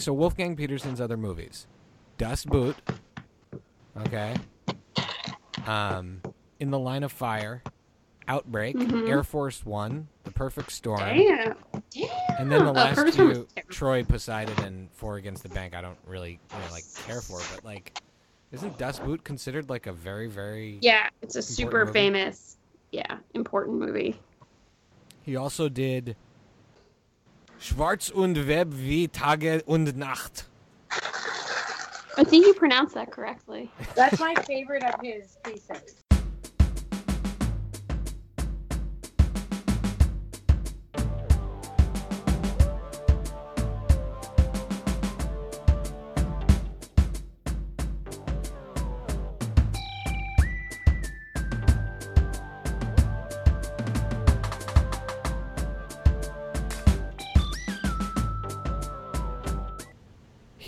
so Wolfgang Petersen's other movies, Das Boot, okay, um, In the Line of Fire, Outbreak, Mhm. Air Force One, The Perfect Storm, Damn. Damn. and then the last Perfect Storm was few, terrible. Troy, Poseidon, and Four Against the Bank. I don't really you know, like care for, but like, isn't Das Boot considered like a very very? Yeah, it's a super movie. famous, yeah, important movie. He also did Schwarz und Web wie Tage und Nacht. I think you pronounced that correctly. That's my favorite of his pieces.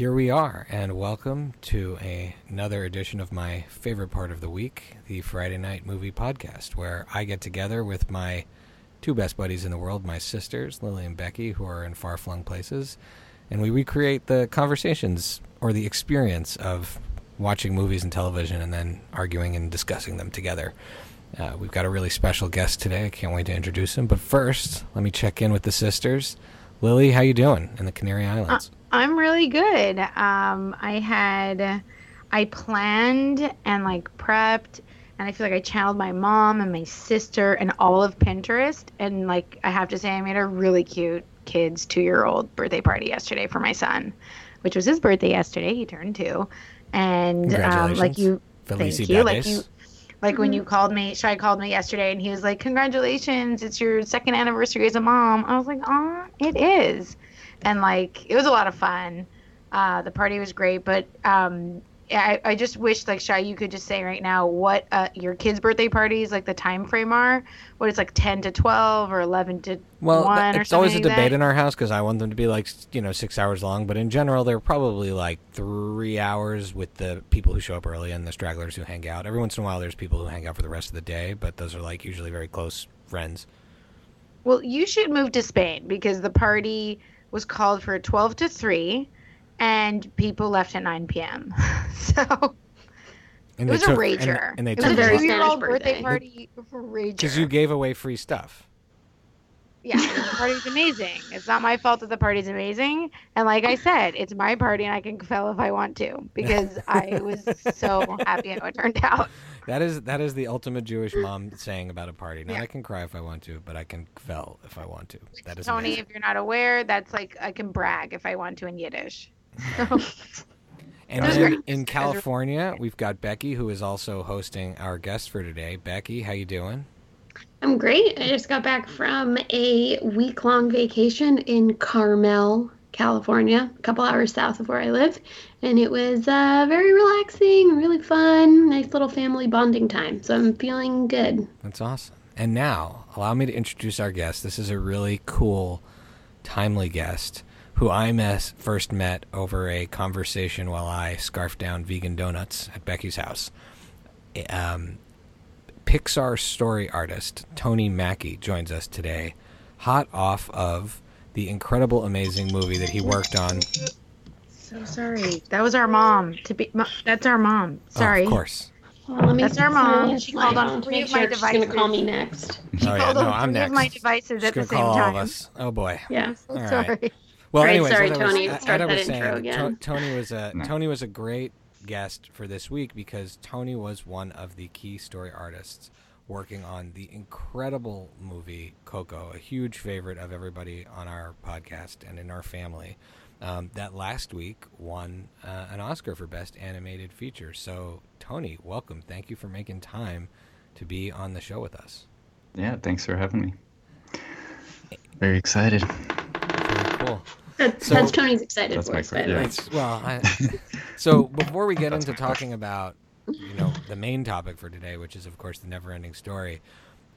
Here we are, and welcome to a, another edition of my favorite part of the week, the Friday Night Movie Podcast, where I get together with my two best buddies in the world, my sisters, Lily and Becky, who are in far flung places, and we recreate the conversations or the experience of watching movies and television and then arguing and discussing them together. Uh, we've got a really special guest today. I can't wait to introduce him. But first, let me check in with the sisters. Lily, how you doing in the Canary Islands? I'm really good. Um, I had, I planned and like prepped, and I feel like I channeled my mom and my sister and all of Pinterest. And like, I have to say, I made a really cute kid's two year old birthday party yesterday for my son, which was his birthday yesterday. He turned two. And um, like you, Felici thank you. Like you, like when you called me, Shy called me yesterday, and he was like, "Congratulations, it's your second anniversary as a mom." I was like, "Ah, it is," and like it was a lot of fun. Uh, the party was great, but um, I, I just wish like Shy, you could just say right now what uh, your kids' birthday parties like the time frame are. What it's like ten to twelve or eleven to Well, one or it's always a like debate that. in our house because I want them to be like you know six hours long, but in general they're probably like three hours with the people who show up early and the stragglers who hang out. Every once in a while, there's people who hang out for the rest of the day, but those are like usually very close friends. Well, you should move to Spain because the party was called for 12 to 3 and people left at 9 p.m. so And it was a rager. And, and they it was a took very two year old birthday birthday. party for a rager. because you gave away free stuff. yeah, the party's amazing. It's not my fault that the party's amazing. And like I said, it's my party and I can kvell if I want to because I was so happy how it turned out. That is that is the ultimate Jewish mom saying about a party. Not Yeah. I can cry if I want to, but I can kvell if I want to. That is Tony, amazing. if you're not aware, that's like I can brag if I want to in Yiddish. So, And It then in California, we've got Becky, who is also hosting our guest for today. Becky, how you doing? I'm great. I just got back from a week long vacation in Carmel, California, a couple hours south of where I live. And it was uh, very relaxing, really fun, nice little family bonding time. So I'm feeling good. That's awesome. And now, allow me to introduce our guest. This is a really cool, timely guest who I mes- first met over a conversation while I scarfed down vegan donuts at Becky's house. Um, Pixar story artist Tony Mackie joins us today, hot off of the incredible, amazing movie that he worked on. so sorry. That was our mom. To be, mo- that's our mom. Sorry. Oh, of course. Well, let me That's our mom. silence She called on phone three of my sure she's gonna call me next. She oh, yeah, called no, I'm three next. of my devices Just at the gonna same call time. all of us. Oh boy. Yeah. So All right. sorry. Well, Great, anyways, sorry, as I was- Tony. as Start I that intro saying, again. To- Tony was a No. Tony was a great guest for this week because Tony was one of the key story artists working on the incredible movie Coco, a huge favorite of everybody on our podcast and in our family. Um, that last week won uh, an Oscar for Best Animated Feature. So, Tony, welcome. Thank you for making time to be on the show with us. Yeah, thanks for having me. Very excited. Very cool. That's, So- that's Tony's excited That's for my us, by first- the yeah. well, I, so before we get into talking about, you know, the main topic for today, which is of course the never-ending story,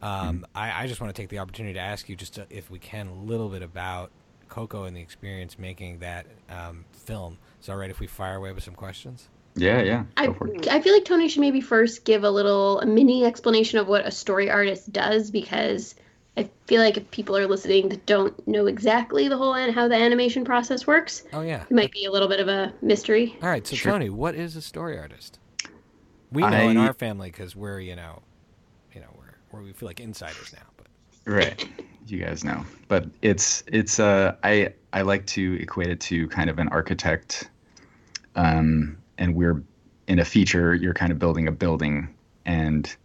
um, I, I just want to take the opportunity to ask you, just to, if we can, a little bit about Coco and the experience making that um, film. Is it all right if we fire away with some questions? Yeah, yeah. I, Go for it. I feel like Tony should maybe first give a little a mini explanation of what a story artist does because I feel like if people are listening that don't know exactly the whole and how the animation process works, Oh yeah. it might be a little bit of a mystery. All right. So Sure. Tony, what is a story artist? We know in our family because we're you know, you know we're, we're we feel like insiders now. But Right. You guys know. But it's it's uh I I like to equate it to kind of an architect um and we're in a feature you're kind of building a building and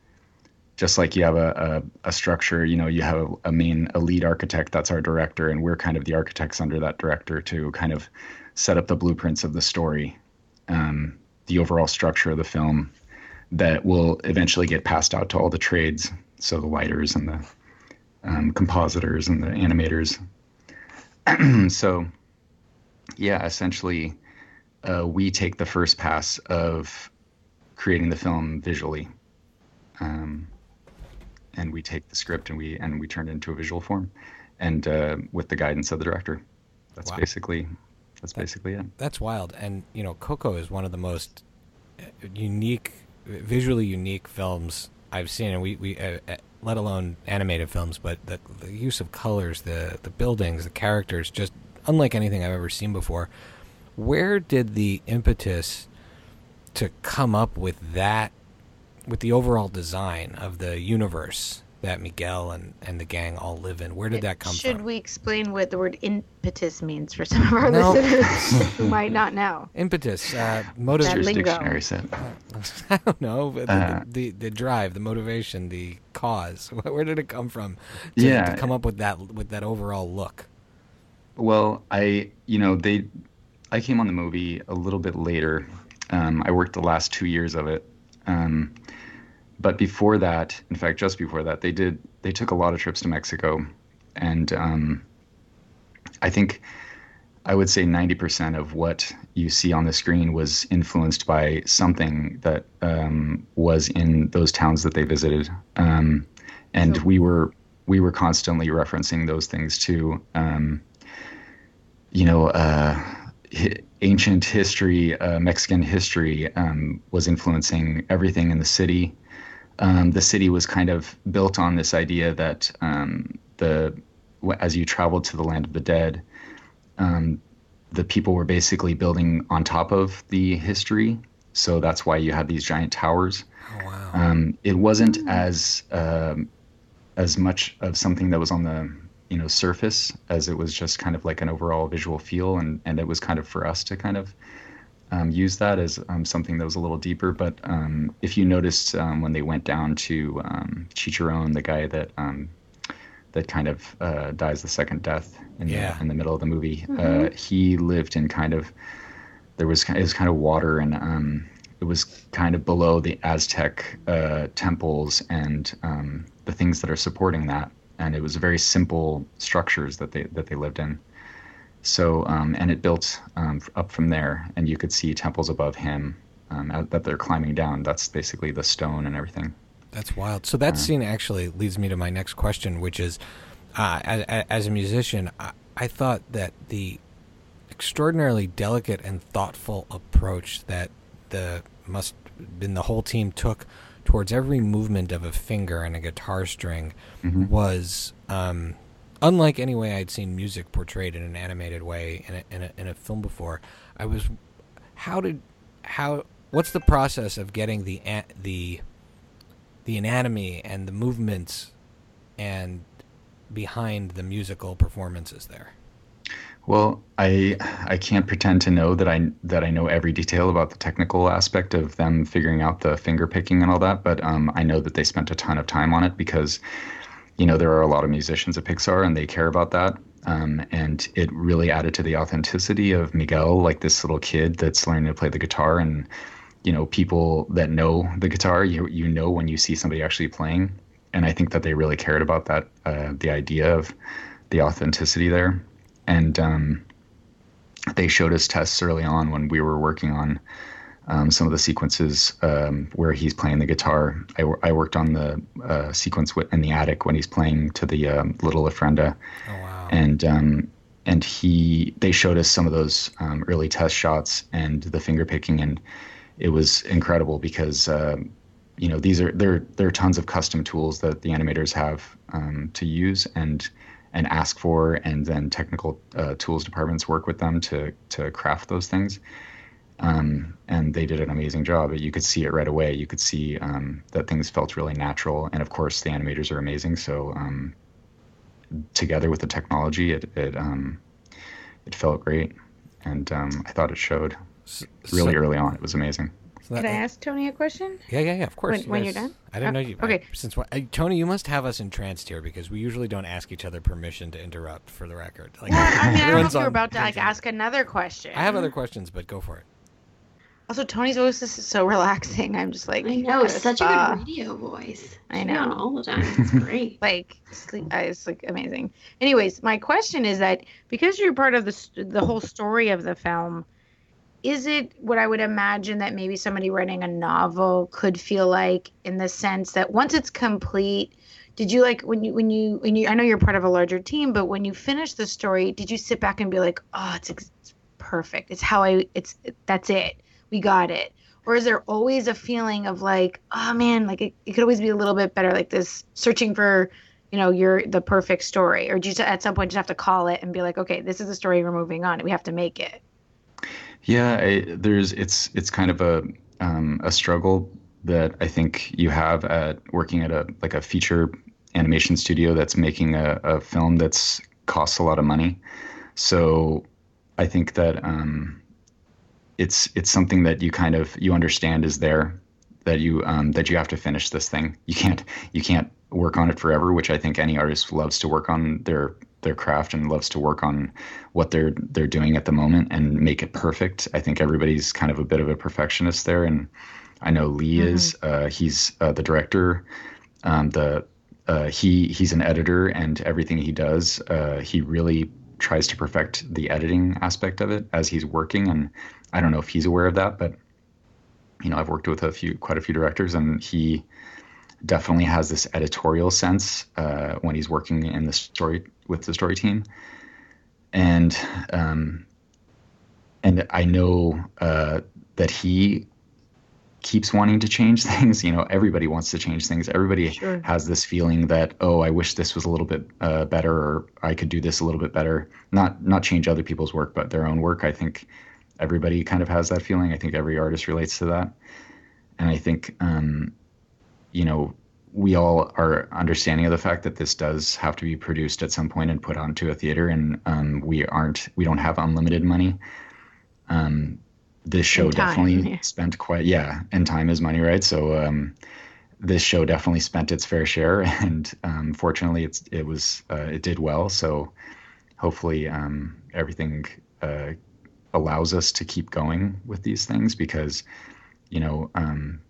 just like you have a, a, a structure, you know, you have a, a main a lead architect, that's our director, and we're kind of the architects under that director to kind of set up the blueprints of the story, um, the overall structure of the film that will eventually get passed out to all the trades, so the lighters and the um, compositors and the animators. so, yeah, essentially, uh, we take the first pass of creating the film visually, um, and we take the script and we and we turn it into a visual form, and uh, with the guidance of the director. That's Wow. basically that's basically it. that's wild. And you know, Coco is one of the most uh, unique, visually unique films I've seen, and we we uh, uh, let alone animated films, but the, the use of colors, the the buildings, the characters, just unlike anything I've ever seen before. Where did the impetus to come up with that, with the overall design of the universe that Miguel and, and the gang all live in? Where did that come Should from? Should we explain what the word impetus means for some of our No. listeners who might not know? Impetus, uh, That motivation. Dictionary set. I don't know. but The, Uh, the, the drive, the motivation, the cause. Where did it come from? To, Yeah. to come up with that with that overall look. Well, I, you know, they, I came on the movie a little bit later. Um, I worked the last two years of it. Um, but before that, in fact, just before that, they did, they took a lot of trips to Mexico. And um, I think I would say 90% of what you see on the screen was influenced by something that um, was in those towns that they visited. Um, and So- we were, we were constantly referencing those things too. Um, you know, uh, hi- ancient history, uh, Mexican history um, was influencing everything in the city. Um, the city was kind of built on this idea that um, the as you traveled to the land of the dead, um, the people were basically building on top of the history. So that's why you had these giant towers. Oh wow. Um, it wasn't as um, as much of something that was on the you know surface as it was just kind of like an overall visual feel, and and it was kind of for us to kind of um, use that as um, something that was a little deeper. But um, if you noticed um, when they went down to um, Chicharron, the guy that um, that kind of uh, dies the second death in Yeah. the in the middle of the movie, uh, he lived in kind of there was it was kind of water and um, it was kind of below the Aztec uh, temples and um, the things that are supporting that, and it was very simple structures that they that they lived in. So um, and it built um, up from there, and you could see temples above him um, that they're climbing down. That's basically the stone and everything. That's wild. So that scene actually leads me to my next question, which is, uh, as, as a musician, I, I thought that the extraordinarily delicate and thoughtful approach that the must been the whole team took towards every movement of a finger and a guitar string was um, unlike any way I'd seen music portrayed in an animated way in a, in a, in a film before. I was, how did, how, what's the process of getting the the the anatomy and the movements and behind the musical performances there. Well, I I can't pretend to know that I that I know every detail about the technical aspect of them figuring out the finger picking and all that, but um, I know that they spent a ton of time on it because, you know, there are a lot of musicians at Pixar and they care about that. Um, and it really added to the authenticity of Miguel, like this little kid that's learning to play the guitar. And, you know, people that know the guitar, you you know when you see somebody actually playing. And I think that they really cared about that, uh, the idea of the authenticity there and um, they showed us tests early on when we were working on um, some of the sequences um, where he's playing the guitar. I, I worked on the uh, sequence in the attic when he's playing to the um, little Ofrenda, Oh wow! and um, and he they showed us some of those um, early test shots and the finger picking, and it was incredible because um, you know these are there there are tons of custom tools that the animators have um, to use and and ask for, and then technical uh, tools departments work with them to to craft those things. Um, and they did an amazing job. You could see it right away. You could see um, that things felt really natural, and of course, the animators are amazing. So um, together with the technology, it it um, it felt great, and um, I thought it showed really so- early on. It was amazing. so Could I ask Tony a question? Yeah, yeah, yeah. Of course. When- you when you're done? I didn't Uh, know you. okay. I, since what, I, Tony, you must have us entranced here because we usually don't ask each other permission to interrupt. For the record, like Well, I mean, I don't know if you're about to like ask another question. I have other questions, but go for it. Also, Tony's voice is so relaxing. I'm just like, I know, yes, such uh, a good radio voice. I know. all the time. It's great. like sleep uh, it's like amazing anyways my question is that because you're part of the the whole story of the film is it what i would imagine that maybe somebody writing a novel could feel like in the sense that once it's complete did you like when you when you when you i know you're part of a larger team but when you finish the story did you sit back and be like oh it's, it's perfect it's how i it's that's it we got it? Or is there always a feeling of like oh man like it, it could always be a little bit better like this searching for you know your the perfect story? Or do you at some point just have to call it and be like okay this is the story we're moving on we have to make it Yeah, I, there's it's it's kind of a um, a struggle that I think you have at working at a like a feature animation studio that's making a, a film that's costs a lot of money. So I think that um, it's it's something that you kind of you understand is there that you um, that you have to finish this thing. You can't you can't work on it forever, which I think any artist loves to work on their their craft and loves to work on what they're they're doing at the moment and make it perfect. I think everybody's kind of a bit of a perfectionist there, and I know Lee is. Uh, he's uh, the director. Um, the uh, he he's an editor, and everything he does, uh, he really tries to perfect the editing aspect of it as he's working. And I don't know if he's aware of that, but you know, I've worked with a few, quite a few directors, and he definitely has this editorial sense uh, when he's working in the story with the story team. And um, and I know uh, that he keeps wanting to change things. You know, everybody wants to change things. Everybody Sure. has this feeling that oh, I wish this was a little bit uh, better, or I could do this a little bit better. Not not change other people's work, but their own work. I think everybody kind of has that feeling. I think every artist relates to that, and I think um, you know we all are understanding of the fact that this does have to be produced at some point and put onto a theater, and um, we aren't we don't have unlimited money. Um, this show time, definitely yeah. spent quite yeah, and time is money, right? So um, this show definitely spent its fair share, and um, fortunately, it's it was uh, it did well. So hopefully, um, everything uh, allows us to keep going with these things because you know um,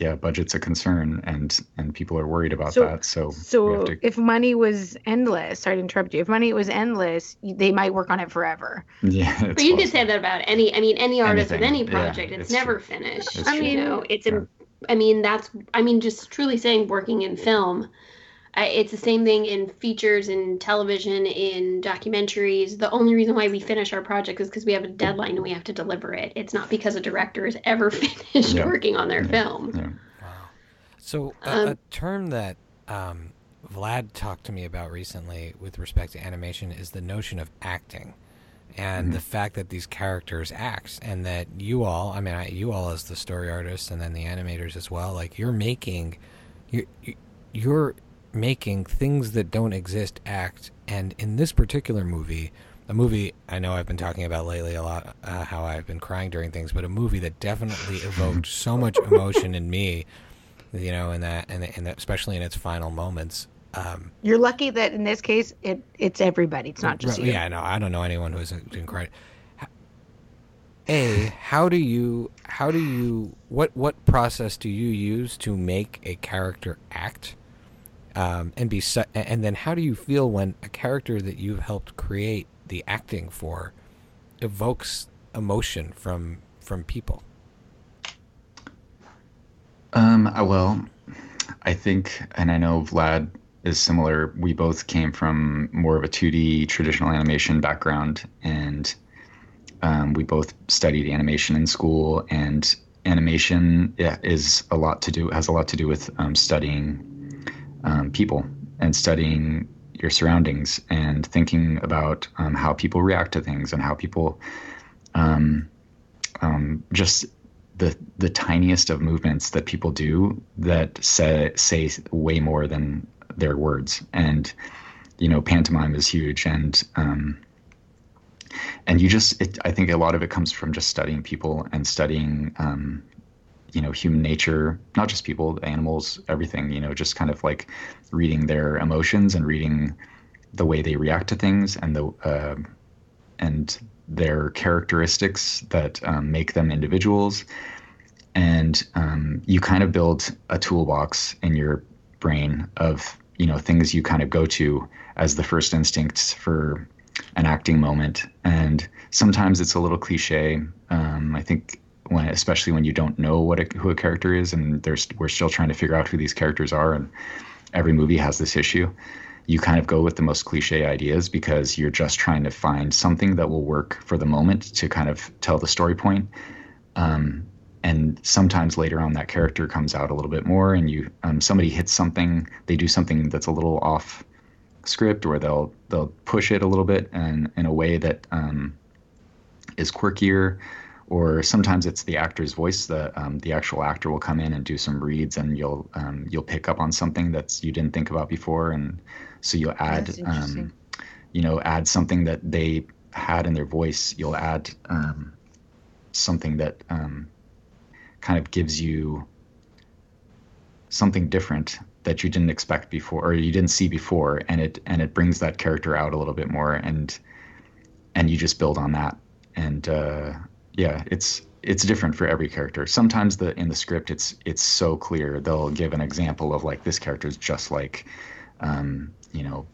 yeah budget's a concern and and people are worried about So- that so so to if money was endless sorry to interrupt you if money was endless they might work on it forever yeah it's But you could say that about any. I mean, any artist with Anything, any yeah, project. it's, it's never true. finished. It's I true. mean, you know, it's. Yeah. im I mean, that's. I mean, just truly saying, working in film, I, it's the same thing in features, in television, in documentaries. The only reason why we finish our project is because we have a deadline and we have to deliver it. It's not because a director has ever finished Yeah. working on their Yeah. film. yeah Wow. So a, Um, a term that um, Vlad talked to me about recently with respect to animation is the notion of acting, and the fact that these characters act, and that you all, I mean, I, you all as the story artists, and then the animators as well, like you're making, you're, you're making things that don't exist act, and in this particular movie. A movie I know I've been talking about lately a lot, uh, how I've been crying during things, but a movie that definitely evoked so much emotion in me you know, in that, and especially in its final moments. Um, you're lucky that in this case it it's everybody it's not just right, you yeah, no, I don't know anyone who isn't doing credit. A, how do you, how do you, what, what process do you use to make a character act? Um, and be, su- and then how do you feel when a character that you've helped create the acting for evokes emotion from from people? um uh, well i think and i know vlad is similar we both came from more of a 2d traditional animation background and um, we both studied animation in school and animation yeah, is a lot to do has a lot to do with um, studying um, people and studying your surroundings and thinking about um, how people react to things and how people um, um, just the the tiniest of movements that people do that say say way more than their words. And you know pantomime is huge and um, and you just it, I think a lot of it comes from just studying people and studying um, you know human nature not just people animals everything you know just kind of like reading their emotions and reading the way they react to things and the uh, and their characteristics that um, make them individuals. And um, you kind of build a toolbox in your brain of you know things you kind of go to as the first instincts for an acting moment. And sometimes it's a little cliche um, i think when especially when you don't know what a, who a character is and there's we're still trying to figure out who these characters are and every movie has this issue you kind of go with the most cliche ideas because you're just trying to find something that will work for the moment to kind of tell the story point. Um, and sometimes later on that character comes out a little bit more and you um, somebody hits something they do something that's a little off script or they'll they'll push it a little bit and in a way that um, is quirkier or sometimes it's the actor's voice. The um, the actual actor will come in and do some reads, and you'll um, you'll pick up on something that's you didn't think about before, and so you'll add um, you know add something that they had in their voice. You'll add um, something that um, kind of gives you something different that you didn't expect before or you didn't see before and it and it brings that character out a little bit more and and you just build on that and uh, yeah it's it's different for every character. Sometimes the in the script it's it's so clear. They'll give an example of like this character is just like um, you know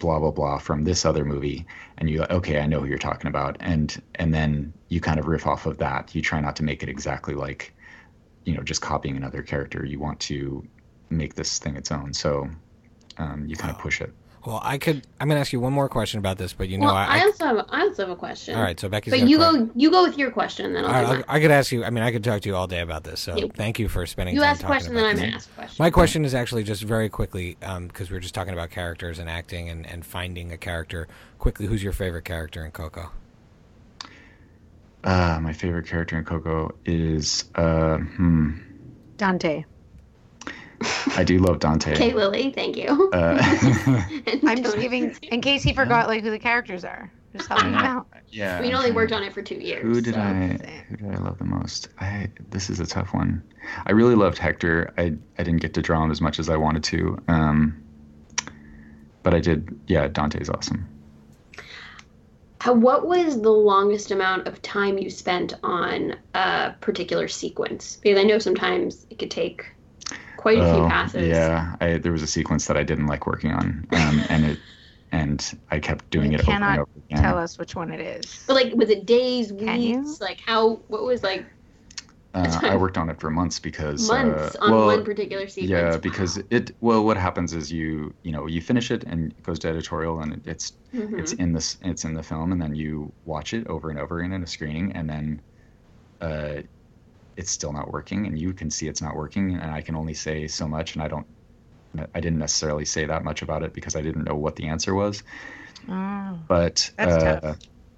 blah blah blah from this other movie. And you okay i know who you're talking about. And and then you kind of riff off of that. You try not to make it exactly like you know just copying another character. You want to make this thing its own. So um, you kind of push it Well, I could. I'm going to ask you one more question about this, but you know, well, I. I, also have I also have a question. all right, so Becky's. but got you question. go you go with your question, then I'll right, do I, mine. I could ask you. I mean, I could talk to you all day about this. So You- thank you for spending You time ask a talking question, then I'm gonna ask a question. My question is actually just very quickly, because we were just talking about characters and acting and, and finding a character. Quickly, who's your favorite character in Coco? uh, my favorite character in coco is uh, hmm, Dante. I do love dante Okay, Lily, thank you. uh, I'm just Tony. giving, in case he forgot like who the characters are. Just helping him out. yeah We I'm only worked on it for two years. Who did so. I who did I love the most? I this is a tough one. I really loved Hector. I I didn't get to draw him as much as I wanted to. Um, but I did. Yeah, Dante's awesome. How, what was the longest amount of time you spent on a particular sequence? Because I know sometimes it could take quite a few Oh, passes. Yeah, I, there was a sequence that I didn't like working on, um, and it and I kept doing You it over cannot and over again. Tell us which one it is. But like, was it days, Can you? weeks? Like how? What was like Uh, I worked on it for months because months uh, on well, one particular sequence? Yeah, Wow. because it well, what happens is you you know you finish it and it goes to editorial and it, it's Mhm. it's in this it's in the film and then you watch it over and over again in a screening and then uh, it's still not working and you can see it's not working and I can only say so much and I don't I didn't necessarily say that much about it because I didn't know what the answer was Oh. but uh,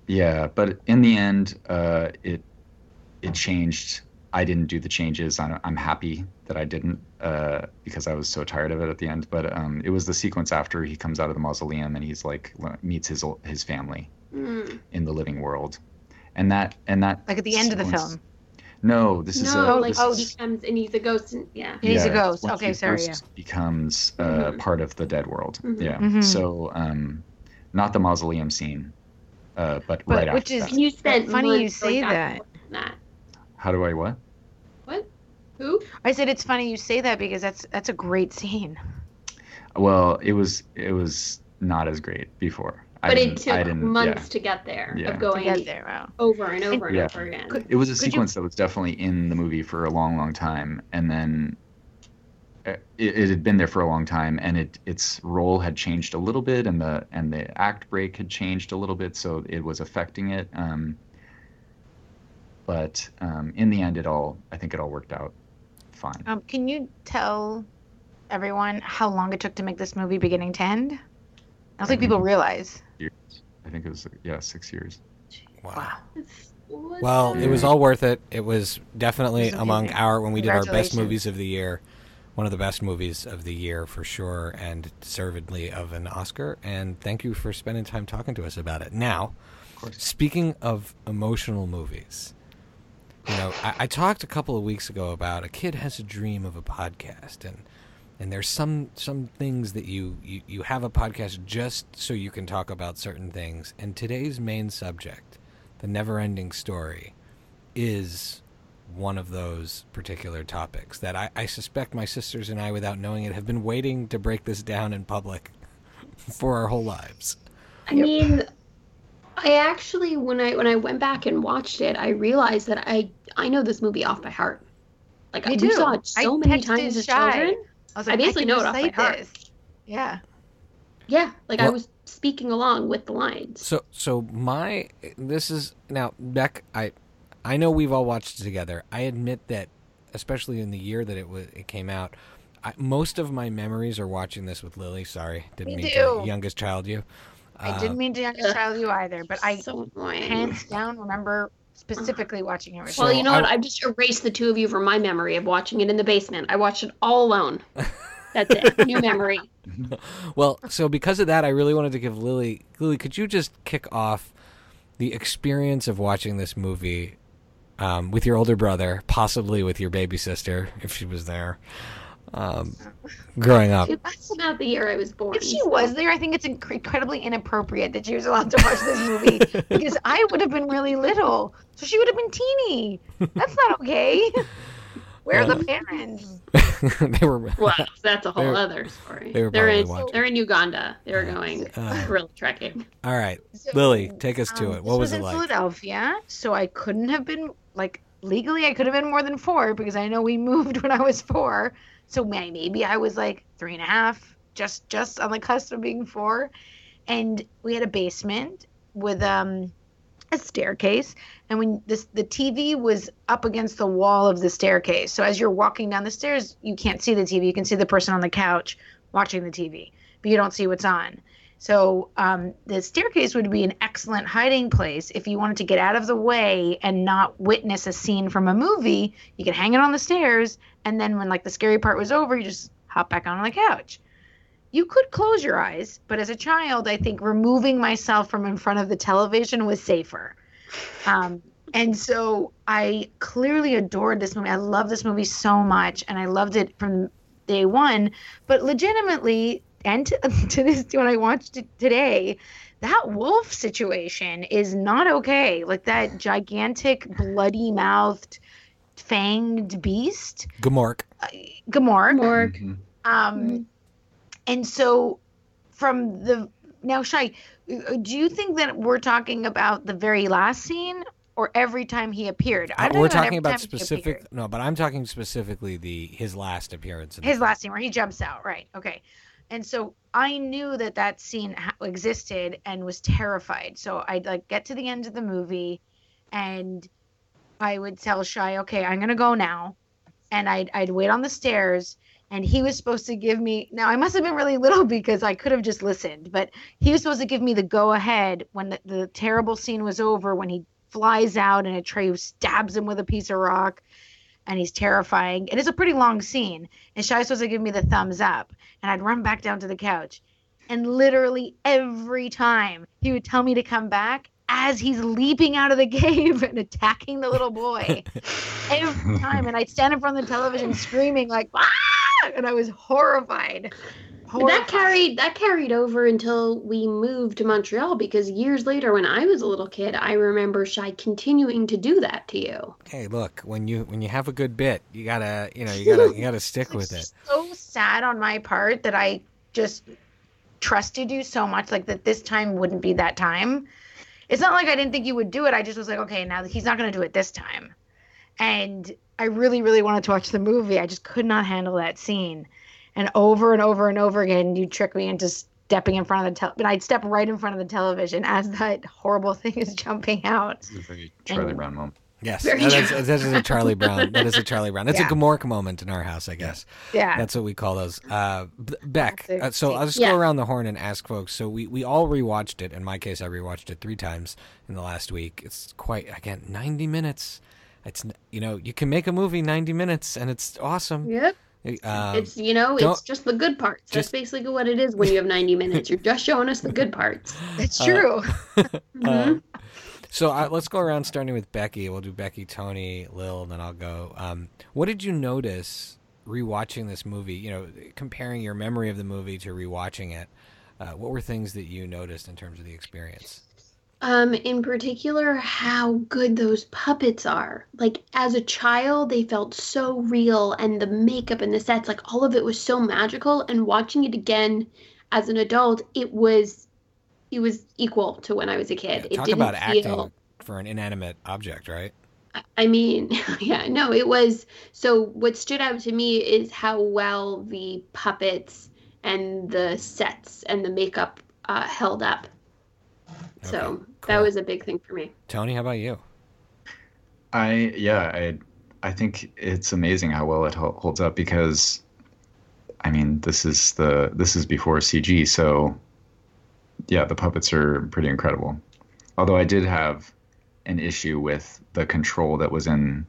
yeah but in the end uh, it it changed I didn't do the changes I'm, I'm happy that I didn't uh, because I was so tired of it at the end but um, it was the sequence after he comes out of the mausoleum and he's like meets his his family Mm. in the living world and that and that Like at the end of the film. No this is No, a, like oh, he is- comes and he's a ghost. And, yeah. And he's a yeah, ghost. once Okay, he sorry, first becomes uh, Mhm. part of the dead world Mhm. yeah Mhm. so um, not the mausoleum scene uh, but, But right which after is- that. And you spent Funny you months say that. and forth on that. how do I what? what Who? I said it's funny you say that because that's that's a great scene. Well, it was it was not as great before. I But it took months Yeah. to get there Yeah. of To To going get there, wow. over and over and Yeah. over again. Could- It was a Could you- sequence that was definitely in the movie for a long, long time, and then uh, it, it had been there for a long time, and it its role had changed a little bit, and the and the act break had changed a little bit, so it was affecting it. Um, but um, in the end, it all I think it all worked out fine. Um, can you tell everyone how long it took to make this movie beginning to end? I don't think people realize. Years. I think it was yeah six years. Wow. Was Well, that- it was all worth it. It was definitely It was among our when we did our best movies of the year, one of the best movies of the year for sure, and deservedly of an Oscar. And thank you for spending time talking to us about it. Now, speaking of emotional movies, you know, I, I talked a couple of weeks ago about a kid has a dream of a podcast, and and there's some some things that you, you you have a podcast just so you can talk about certain things. And today's main subject, the never-ending story, is one of those particular topics that I, I suspect my sisters and I, without knowing it, have been waiting to break this down in public for our whole lives. I mean, I actually when I when I went back and watched it, I realized that I I know this movie off by heart. Like I we too. saw it so I many times as Shy. children. I was I basically can know it off by recite heart. this. Yeah. Yeah, like I was speaking along with the lines. So so my this is now Beck. I I know we've all watched it together. I admit that, especially in the year that it was it came out, I, most of my memories are watching this with Lily. Sorry, didn't Me mean too. to youngest child you. I Uh, didn't mean to youngest child you either, but I so hands down remember specifically watching it with So well, you. you know I- what? I've just erased the two of you from my memory of watching it in the basement. I watched it all alone. That's it. New memory. Well, so because of that, I really wanted to give Lily. Lily, could you just kick off the experience of watching this movie um, with your older brother, possibly with your baby sister, if she was there, um, growing up? That's not the year I was born. If she was there, I think it's incredibly inappropriate that she was allowed to watch this movie because I would have been really little, so she would have been teeny. That's not okay. Where are the parents? they were. Well, that's a whole other story. they were They're in probably watching. they're in Uganda. They were going Uh, gorilla trekking. All right, So, Lily, take us to um, it. What this was, in it like? Philadelphia, so I couldn't have been like legally. I could have been more than four because I know we moved when I was four. So maybe I was like three and a half, just just on the cusp of being four. And we had a basement with um a staircase, and when this the TV was up against the wall of the staircase. So as you're walking down the stairs, you can't see the TV. You can see the person on the couch watching the TV, but you don't see what's on. So um, the staircase would be an excellent hiding place if you wanted to get out of the way and not witness a scene from a movie. You could hang it on the stairs, and then when like the scary part was over, you just hop back on the couch. You could close your eyes, but as a child, I think removing myself from in front of the television was safer. Um, and so I clearly adored this movie. I love this movie so much, and I loved it from day one. But legitimately, and to, to this when I watched it today, that wolf situation is not okay. Like that gigantic, bloody mouthed, fanged beast, Gmork. Gmork. Morg. Mhm. Um, and so from the now, Shy, uh, do you think that we're talking about the very last scene or every time he appeared? I'm Uh, we're every talking about time he specific. No, but I'm talking specifically the his last appearance. In his film. last scene where he jumps out right okay and so i knew that that scene existed and was terrified. So i'd like get to the end of the movie and i would tell shy okay i'm gonna go now. And i'd, I'd wait on the stairs and he was supposed to give me now i must have been really little because i could have just listened but he was supposed to give me the go ahead when the, the terrible scene was over when he flies out and Atreyu stabs him with a piece of rock and he's terrifying. And It is a pretty long scene. And Shai's supposed to give me the thumbs up. And I'd run back down to the couch. And literally every time he would tell me to come back as he's leaping out of the cave and attacking the little boy. every time. And I'd stand in front of the television screaming like, ah! And I was horrified. But that carried that carried over until we moved to Montreal because years later when I was a little kid, I remember Shy continuing to do that to you. Hey, look when you when you have a good bit, you gotta you know you gotta you gotta stick with it. So sad on my part that I just trusted you so much, like that this time wouldn't be that time. It's not like I didn't think you would do it. I just was like, okay, now he's not going to do it this time. And I really, really wanted to watch the movie. I just could not handle that scene. And over and over and over again, you trick me into stepping in front of the tel. But I'd step right in front of the television as that horrible thing is jumping out. This is a Charlie And- Brown moment. Yes, Very that is, that is, a Charlie Brown. That is a Charlie Brown. That's Yeah. a Gmork moment in our house, I guess. Yeah. That's what we call those. Uh, Beck. Uh, so I'll just Yeah. go around the horn and ask folks. So we we all rewatched it. In my case, I rewatched it three times in the last week. It's quite again ninety minutes. It's you know you can make a movie ninety minutes and it's awesome. Yep. Um, it's you know, it's just the good parts. That's basically what it is when you have 90 minutes. You're just showing us the good parts. That's Uh, true. Mhm. Um, so uh, let's go around starting with Becky. We'll do Becky, Tony, Lil, and then I'll go. Um, what did you notice rewatching this movie? You know, comparing your memory of the movie to rewatching it. Uh, what were things that you noticed in terms of the experience? Um, in particular, how good those puppets are. Like as a child, they felt so real, and the makeup and the sets, like all of it was so magical. And watching it again as an adult, it was, it was equal to when I was a kid. it Talk didn't about acting feel. for an inanimate object, right? I- I mean, yeah, no, it was. So what stood out to me is how well the puppets and the sets and the makeup uh, held up. So Okay, that was a big thing for me. Tony, how about you? I yeah, I I think it's amazing how well it holds up because I mean, this is the this is before CG, so yeah, the puppets are pretty incredible. Although I did have an issue with the control that was in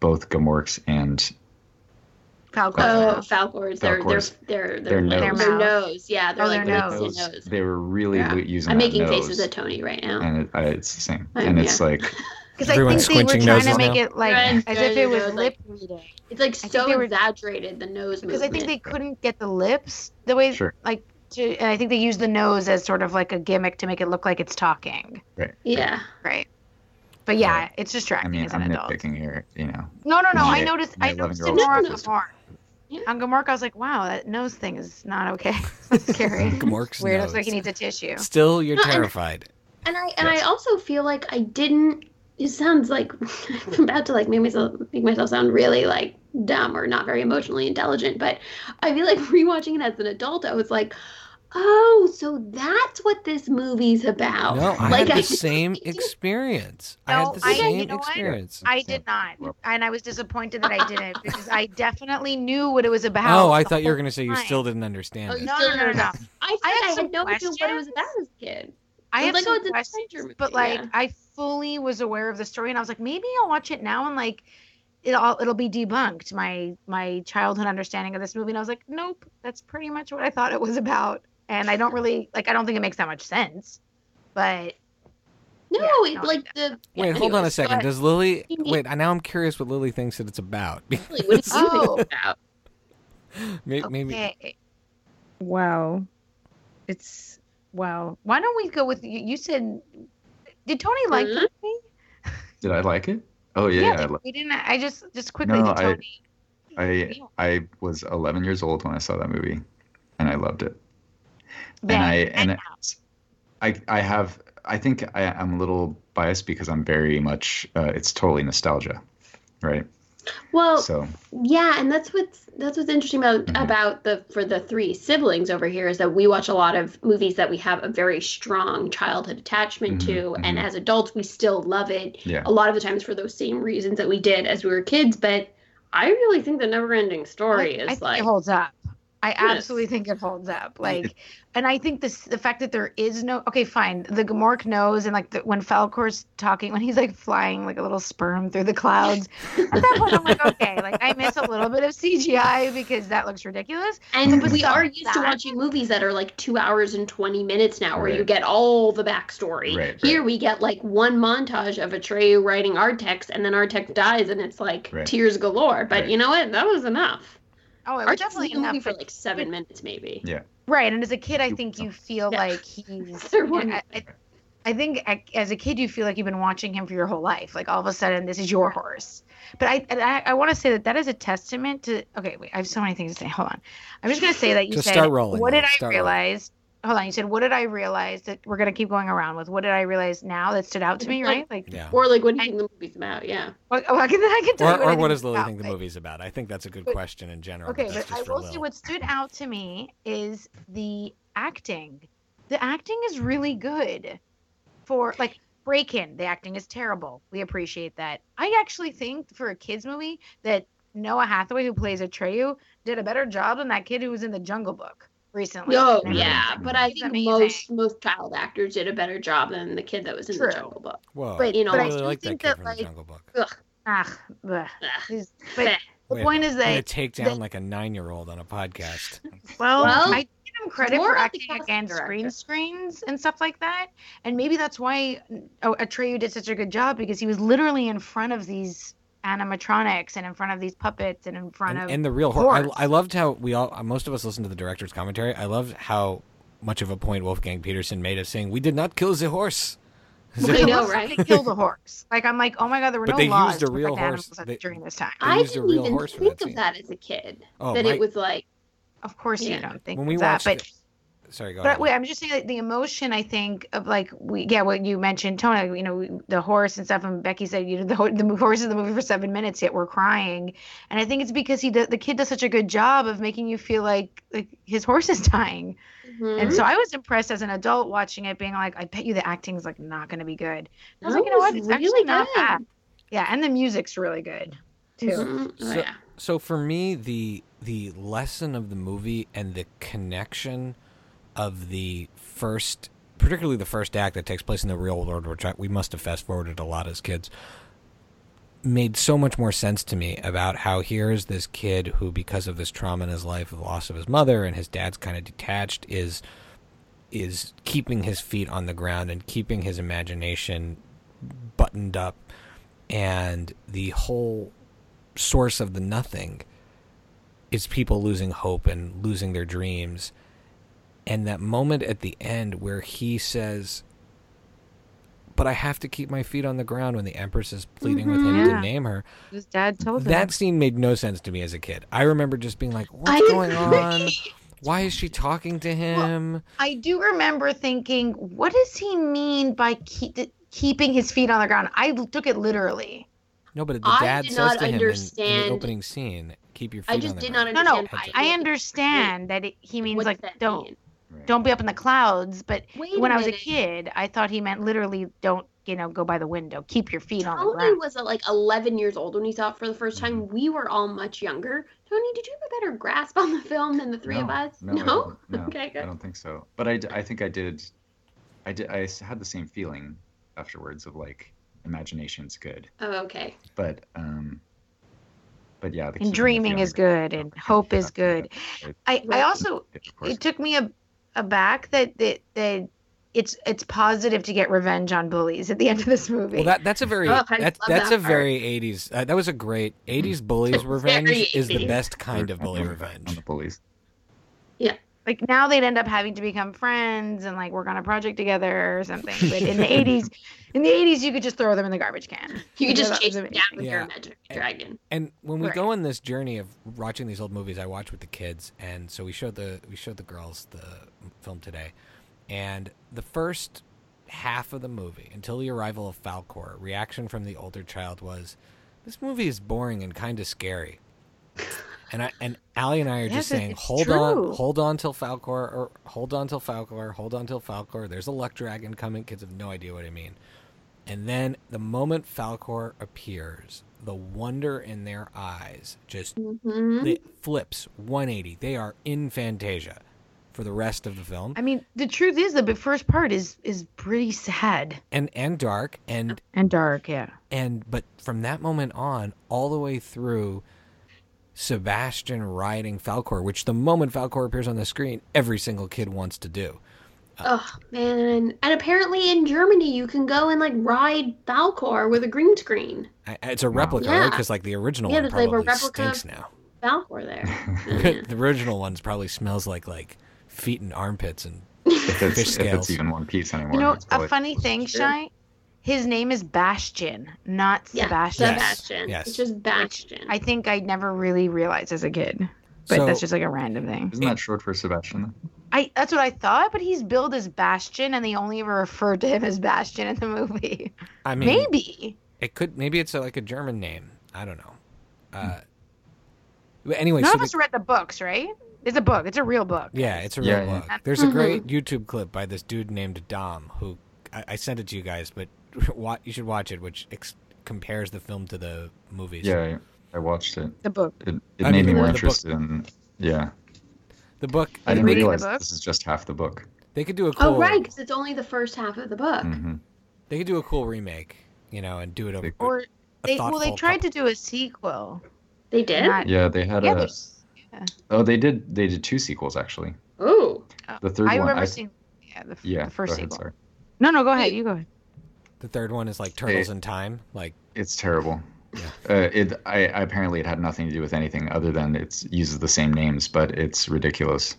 both Gmorks and Falkor. Oh, Falkors, their their their Their their, nose. their Their nose. Yeah, they're Oh, like their nose. and nose. they were really Yeah. using I'm that making nose, faces at Tony right now. and it, I, it's the same. I'm- and it's yeah. like Because I think they were trying to make now. it like Right, as if it was nose, lip reading. It's like so they were- exaggerated the nose Because I think they couldn't get the lips the way Sure. like to, and I think they used the nose as sort of like a gimmick to make it look like it's talking. right. yeah. Right. But yeah, Right. it's distracting I mean, as an I'm adult. nitpicking here, you know. No, no, no. I noticed. I noticed it 11-year-old more on sister. Gmork. Yeah. On Gmork, I was like, wow, that nose thing is not okay. That's scary. Gmork's Weird. Looks like he needs a tissue. Still, you're No, terrified. And I and I also feel like I didn't. It sounds like I'm about to like make myself make myself sound really like dumb or not very emotionally intelligent, but I feel like rewatching it as an adult, I was like, oh, so that's what this movie's about. No, I like had the didn't- same I didn't- experience. I No, had the I- same you know what? experience. I did not, and I was disappointed that I didn't because I definitely knew what it was oh, about. Oh, I thought you were going to say you still didn't understand Oh, it. No, no, no, no, don't no. know. I, I have I had no idea what it was about as a kid. I It have was like, oh, some oh, questions, movie, but like yeah. I fully was aware of the story, and I was like, maybe I'll watch it now and like it'll it'll be debunked my my childhood understanding of this movie. And I was like, nope, that's pretty much what I thought it was about, and I don't really like. I don't think it makes that much sense, but No, Yeah, it like the. Wait, yeah, hold on a second. Does Lily? You need- Wait, now I'm curious what Lily thinks that it's about. Really, What do you Oh. think about? maybe, maybe. Wow, it's wow. Why don't we go with you? You said, did Tony like the movie? Did I like it? Oh yeah, yeah. I, like, li- we didn't. I just just quickly No, did I- Tony. I Yeah. I was 11 years old when I saw that movie, and I loved it. Then, I- and and it- I I have I think I, I'm a little biased because I'm very much uh, it's totally nostalgia, right? Well, So Yeah, and that's what's that's what's interesting about Mhm. about the for the three siblings over here is that we watch a lot of movies that we have a very strong childhood attachment Mhm, to, and mhm. as adults we still love it. yeah, A lot of the times for those same reasons that we did as we were kids, but I really think the never-ending story I, is I think like it holds up. I Yes. absolutely think it holds up. Like, and I think this the fact that there is no okay, fine. The Gmork nose, and like the, when Falkor's talking, when he's like flying like a little sperm through the clouds. at that point, I'm like, okay, like I miss a little bit of CGI because that looks ridiculous. And But we are like used to watching movies that are like two hours and 20 minutes now, where you get all the backstory. Right, Here right. we get like one montage of Atreyu writing Artax, and then Artax dies, and it's like Right. tears galore. But Right. you know what? That was enough. Oh, it was definitely was in the enough. for like seven minutes, maybe. Yeah. Right, and as a kid, I think you feel Yeah. like he's. I, I, I think as a kid, you feel like you've been watching him for your whole life. Like all of a sudden, this is your horse. But I, and I, I want to say that that is a testament to. Okay, wait, I have so many things to say. Hold on. I'm just gonna say that you Just said. start rolling, What did Will. I realize? rolling. Realize? Hold on. You said, what did I realize that we're gonna keep going around with? What did I realize now that stood out to me? Right? Like, yeah. Or like, what do you I- think the movie's about? Yeah. what, oh, I can, I can tell Or, you what or what does Lily about. think the movie's about? I think that's a good But- question in general. Okay, but, but i will say what stood out to me is the acting. The acting is really good for like break in. The acting is terrible. We appreciate that. I actually think for a kids movie that Noah Hathaway, who plays Atreyu, did a better job than that kid who was in the Jungle Book recently. Oh And yeah, but I think amazing. most most child actors did a better job than the kid that was in True. the Jungle Book. Whoa, But- you know, I but I really still like that think kid that, from like- the Jungle Book. Ugh. Ah, bleh. Ugh. But the Wait, point is I'm gonna that take down like a nine-year-old on a podcast. Well, Well, I give him credit for acting casting against director. green screens and stuff like that, and maybe that's why oh, Atreyu did such a good job because he was literally in front of these animatronics and in front of these puppets and in front and, of and the real horse. horse. I, I loved how we all, uh, most of us listened to the director's commentary. I loved how much of a point Wolfgang Petersen made of saying, "We did not kill the horse." I It know, like right? They killed a horse. Like I'm like, oh my god, there were But no they laws used a real horse. They- during this time. They I used a didn't real even horse think that of that as a kid. Oh, that my- it was like Of course, Yeah. you don't think when we of that, watched. but it- Sorry, go But ahead. wait, I'm just saying that the emotion. I think of like we, yeah, what you mentioned, Tony. You know, the horse and stuff. And Becky said, you know, the, the horse is the movie for seven minutes, yet we're crying. And I think it's because he, do, the kid, does such a good job of making you feel like like his horse is dying. mhm. And so I was impressed as an adult watching it, being like, I bet you the acting's like not going to be good. I was No, like, you know what? it's It's really actually not bad. Yeah, and the music's really good too. Mhm. Oh, So- yeah. So for me, the the lesson of the movie and the connection of the first, particularly the first act that takes place in the real world, which I, we must have fast forwarded a lot as kids, made so much more sense to me about how here is this kid who, because of this trauma in his life, the loss of his mother, and his dad's kind of detached, is is keeping his feet on the ground and keeping his imagination buttoned up, and the whole source of the nothing is people losing hope and losing their dreams. And that moment at the end where he says, But I have to keep my feet on the ground when the Empress is pleading with him Mhm. to name her. His dad told him. That scene made no sense to me as a kid. I remember just being like, What's I going agree. on? Why is she talking to him? I do remember thinking, what does he mean by keep, keeping his feet on the ground? I took it literally. no, but the I dad did says not to him in- in, understand- the opening scene, Keep your feet I just the did ground." not No, no, understand. I understand that it, he means What's like that don't mean? Right. don't be up in the clouds. But Wait when I was a kid, I thought he meant literally don't you know go by the window, keep your feet on the Tony ground. was uh, like 11 years old when he saw it for the first time. We were all much younger. Tony, did you have a better grasp on the film than the three no, of us? No, I don't. no okay, I don't think so. But I, I think I did. I did. I s- had the same feeling afterwards of like imagination's good, Oh, okay. but um, but yeah, the And dreaming is good, and hope is good. I I also it took me a aback that that that it's it's positive to get revenge on bullies at the end of this movie. Well, that that's a very Oh, I that's that a very '80s. Uh, that was a great '80s bullies revenge. Very Is the best kind of bully on revenge. the bullies. Like now they'd end up having to become friends and like work on a project together or something. But in the 80s, in the 80s, you could just throw them in the garbage can. You could just that chase was him down with your Yeah. imaginary dragon. And when we Right. go on this journey of watching these old movies, I watch with the kids, and so we showed the we showed the girls the film today, and the first half of the movie until the arrival of Falkor, reaction from the older child was, "This movie is boring and kind of scary." And I and Allie and I are just saying, hold true. on, hold on till Falkor, or hold on till Falkor, hold on till Falkor. There's a luck dragon coming. Kids have no idea what I mean. And then the moment Falkor appears, the wonder in their eyes just Mm-hmm. it flips 180. They are in Fantasia for the rest of the film, I mean, the truth is that the first part is is pretty sad and and dark, and and dark. Yeah. and but from that moment on, all the way through. Sebastian riding Falkor, which the moment Falkor appears on the screen, every single kid wants to do. Oh man! And apparently in Germany, you can go and like ride Falkor with a green screen. It's a replica, right? Yeah. Because like the original Yeah, one there's, like, a replica stinks now. Falkor there. Yeah. the original ones probably smells like like feet and armpits and If it's, Fish if scales. it's even one piece anymore. You know, it's a funny thing, True. Shy, his name is Bastian, not yeah, Sebastian. Sebastian. yes. It's just Bastian. I think I never really realized as a kid, but So- that's just like a random thing. Isn't that short for Sebastian? I that's what I thought, but he's billed as Bastian, and they only ever referred to him as Bastian in the movie. I mean, Maybe. it could maybe it's a, like a German name. I don't know. Uh, but anyway, None so of the- us read the books, right? It's a book. It's a real book. yeah, it's a real Yeah, yeah. book. There's a great YouTube clip by this dude named Dom who I, I sent it to you guys, but wa- you should watch it, which ex- compares the film to the movies. Yeah, I, I watched it. The book. It, it made mean, me more the book- interested in. Yeah, The book. I didn't realize this is just half the book. They could do a cool. Oh, right, because it's only the first half of the book. hmm They could do a cool remake, you know, and do it over. They- Or a they well they tried co- to do a sequel. They did? Not- Yeah, they had yeah, a. there's- Oh, they did. They did two sequels actually. Ooh. The third I one. remember I, remember seeing yeah the, yeah. the first go ahead, sequel. sorry. No, no, go ahead. You go ahead. The third one is like Turtles in Time. Like, It's terrible. Yeah. Uh, it I, I apparently it had nothing to do with anything other than it uses the same names, but it's ridiculous.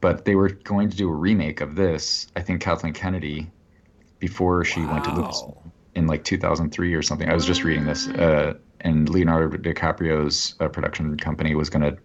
But they were going to do a remake of this. I think Kathleen Kennedy, before she went to Lucasfilm wow. in like 2003 or something. I was just reading this, uh, and Leonardo DiCaprio's uh, production company was going to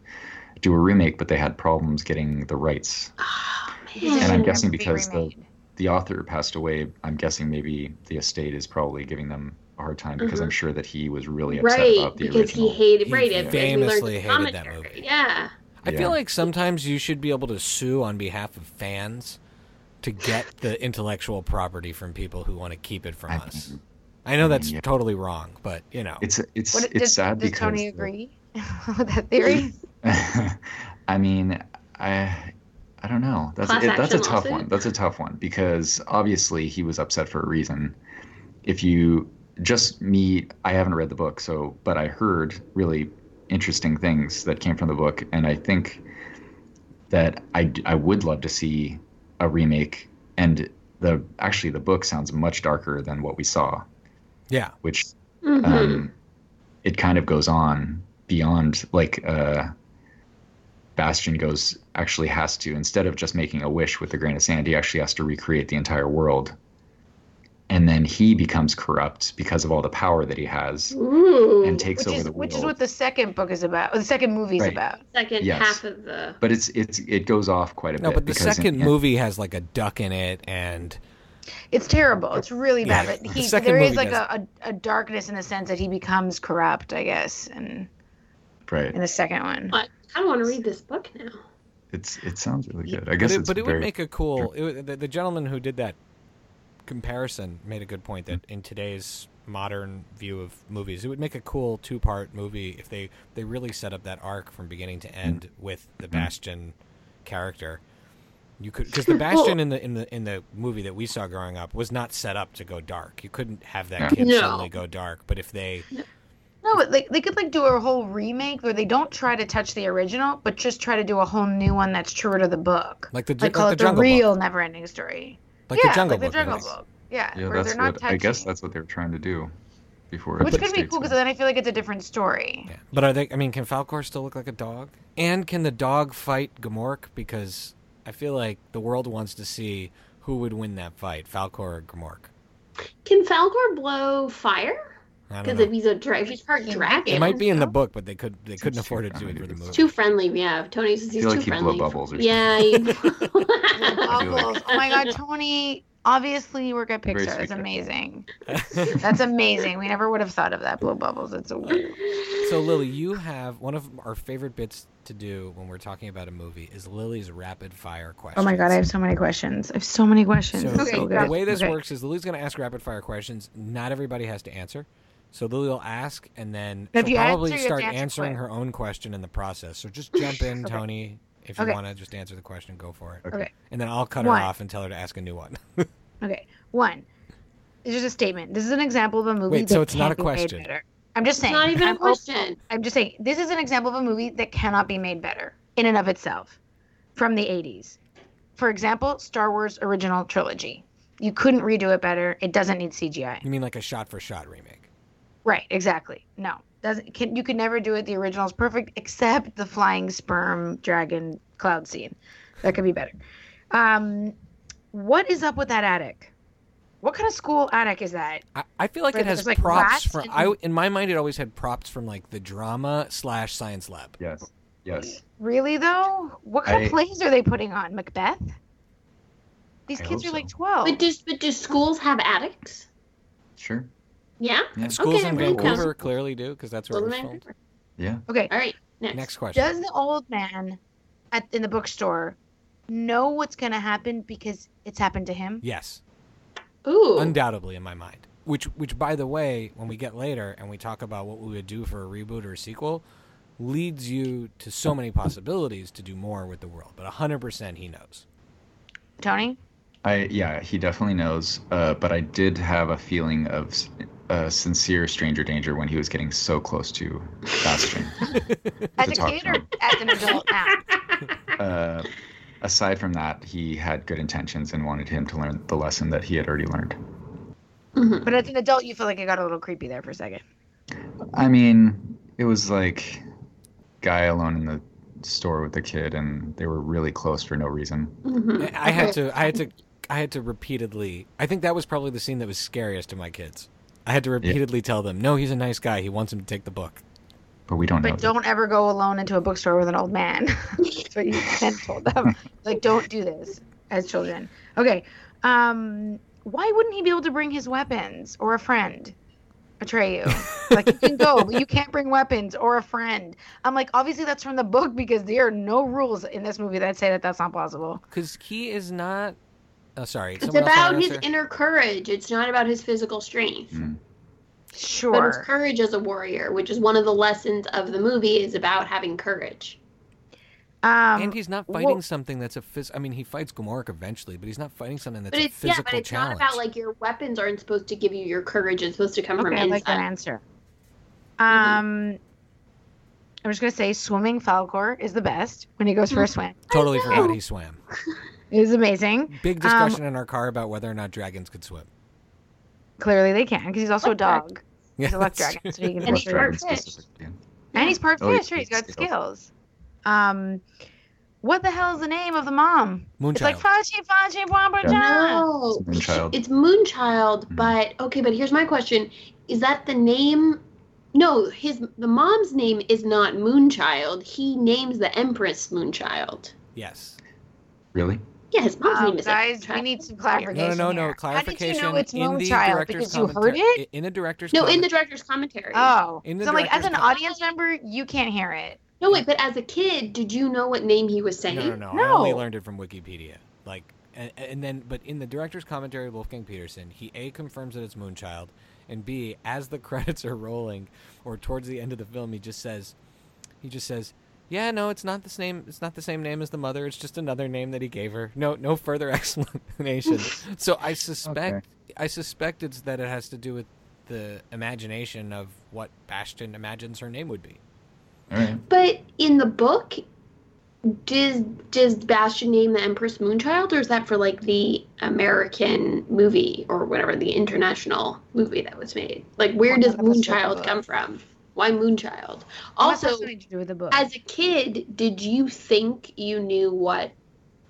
do a remake, but they had problems getting the rights. Oh, Because And I'm guessing never be because the- remade. The author passed away. I'm guessing maybe the estate is probably giving them a hard time because I'm mm-hmm. sure that he was really upset Right, about the because original. he hated He right. as we learned famously in hated that movie. Yeah. I Yeah. feel like sometimes you should be able to sue on behalf of fans to get the intellectual property from people who want to keep it from I us. mean, I know that's yeah. totally wrong, but you know, It's it's What, it's does, sad does because Tony the- agree with that theory? I mean, I I don't know. That's Class it, that's a tough lawsuit? one. That's a tough one because obviously he was upset for a reason. If you just me, I haven't read the book, so but I heard really interesting things that came from the book, and I think that I I would love to see a remake. And the actually the book sounds much darker than what we saw, yeah, which Mhm. um, it kind of goes on beyond like uh, Bastian goes actually has to instead of just making a wish with the grain of sand, he actually has to recreate the entire world, and then he becomes corrupt because of all the power that he has Ooh. and takes which over is the world. which is what the second book is about. Or the second movie's Right. about. Second Yes. half of the. but it's it's it goes off quite a no, bit. No, but the because in second movie has like a duck in it, and It's terrible. It's really bad. Yeah, But he second there is like a, a, a darkness in the sense that he becomes corrupt, I guess, and right, in the second one. I kind of want to read this book now. it's it sounds really good. I but guess it, it's but it very, would make a cool. It, would- the, the gentleman who did that comparison made a good point that in today's modern view of movies, it would make a cool two-part movie if they they really set up that arc from beginning to end mm-hmm. with the mm-hmm. Bastian character. You could because the Bastian in the in the in the movie that we saw growing up was not set up to go dark. You couldn't have that Yeah. kid No. suddenly go dark. But if they No, but like they could like do a whole remake where they don't try to touch the original, but just try to do a whole new one that's truer to the book. like the Like like call the it the Jungle real Book, never-ending story. like yeah, the Jungle like the Jungle movies. Book. Yeah, yeah, where that's they're not what touching. I guess that's what they were trying to do before. which could be cool because then I feel like it's a different story. Yeah. But are they? I mean, can Falkor still look like a dog? And can the dog fight Gmork? Because I feel like the world wants to see who would win that fight, Falkor or Gmork. Can Falkor blow fire? I don't Because know. if he's a dra- if he's part He dragon, It might be in the book, but they could they couldn't Seems afford to too do it for friendly. the movie. too friendly. Yeah, Tony says he's feel too like he'd blow friendly. bubbles or yeah. Bubbles. Oh my god, Tony! Obviously, you work at Pixar. That's sweet. amazing. That's amazing. We never would have thought of that. Blow bubbles. It's a weird. so Lily, you have one of our favorite bits to do when we're talking about a movie is Lily's rapid fire questions. Oh my god, I have so many questions. I have so many questions. So, It's so the way this Okay. works is Lily's going to ask rapid fire questions. Not everybody has to answer. So Lily will ask, and then If she'll you probably answer, start answer answering quick. her own question in the process. So just jump in, Okay. Tony. If you Okay. want to just answer the question, go for it. Okay. And then I'll cut One. her off and tell her to ask a new one. Okay. One. It's just a statement. This is an example of a movie. Wait, so it's not a question. I'm just saying. It's not even I'm a question. I'm just saying. This is an example of a movie that cannot be made better in and of itself, from the 80s. For example, Star Wars original trilogy. You couldn't redo it better. It doesn't need CGI. you mean like a shot for shot remake? Right, exactly. No, doesn't can you could never do it. The original's perfect, except the flying sperm dragon cloud scene. That could be better. Um, what is up with that attic? What kind of school attic is that? I, I feel like Where it has like, props from. and- I in my mind it always had props from like the drama slash science lab. Yes, yes. Really though? What kind I- of plays are they putting on? Macbeth? These I kids hope are like twelve. But do but do schools have attics? Sure. Yeah. Yeah. Schools Okay, in I Vancouver them. clearly do because that's where it Schools was filmed. Yeah. okay. All right. Next. Next question. Does the old man at in the bookstore know what's gonna happen because it's happened to him? yes. Ooh. undoubtedly in my mind. Which, which, by the way, when we get later and we talk about what we would do for a reboot or a sequel, leads you to so many possibilities to do more with the world. But hundred percent, he knows. Tony? I yeah, he definitely knows. Uh, but I did have a feeling of s- uh, sincere stranger danger when he was getting so close to Bastian. As To a talk kid or as an adult now? uh, aside from that, he had good intentions and wanted him to learn the lesson that he had already learned. Mhm. But as an adult, you feel like it got a little creepy there for a second. I mean, it was like guy alone in the store with the kid, and they were really close for no reason. Mhm. I had to, I had to, I had to repeatedly. I think that was probably the scene that was scariest to my kids. I had to repeatedly tell them, "No, he's a nice guy. He wants him to take the book." But we don't. But that. don't ever go alone into a bookstore with an old man. That's what you then told them. Like, don't do this as children. Okay. Um, why wouldn't he be able to bring his weapons or a friend? Betray you. Like, you can go, but you can't bring weapons or a friend. I'm like, obviously, that's from the book because there are no rules in this movie that say that that's not possible. Because he is not. Oh, sorry. It's someone about his inner courage. It's not about his physical strength. Mm. But his courage as a warrior, which is one of the lessons of the movie, is about having courage. Um, and he's not well- fighting something that's a phys- I mean, he fights Gmork eventually, but he's not fighting something that's But a it's yeah, physical but it's challenge. not about like your weapons aren't supposed to give you your courage. It's supposed to come from Okay, I like that inside. answer. Um, I'm just gonna say swimming Falkor is the best when he goes for a swim. totally forgot he swam. It is amazing. Big Um, discussion in our car about whether or not dragons could swim. Clearly they can because he's also a What drag- dog. Yeah, He's a left that's dragon, so he can And he's part fish. specifically. And he's part Oh, fish. Right? He's got skills. skills. Um, what the hell is the name of the mom? Moonchild. It's like Moonchild. Fachi Fachi Barbara No, It's Moonchild. it's Moonchild. Mhm. But okay, but here's my question: Is that the name? No, his the mom's name is not Moonchild. He names the Empress Moonchild. Yes. Really? Yeah, his mom's Um, name is guys, Moonchild. we need some No, clarification. no, no, no. here. Clarification. How did you know it's in the Moonchild? director's Because you heard it? In the director's commentary. No, in the director's commentary. Oh, In the so like as an director's com- audience member, you can't hear it. no, wait, but as a kid, did you know what name he was saying? No, no, no, I only learned it from Wikipedia. Like, and, and then, but in the director's commentary, Wolfgang Petersen, he a confirms that it's Moonchild, and b, as the credits are rolling, or towards the end of the film, he just says, he just says, "Yeah, no, it's not the same. It's not the same name as the mother. It's just another name that he gave her. No, no further explanation." so I suspect, I suspect it's that it has to do with the imagination of what Bastian imagines her name would be. All right. But in the book, does does Bastian name the Empress Moonchild, or is that for like the American movie or whatever the international movie that was made? Like, where Well, does none of us read the Moonchild come from? Why Moonchild? Also, to do with the book. as a kid, did you think you knew what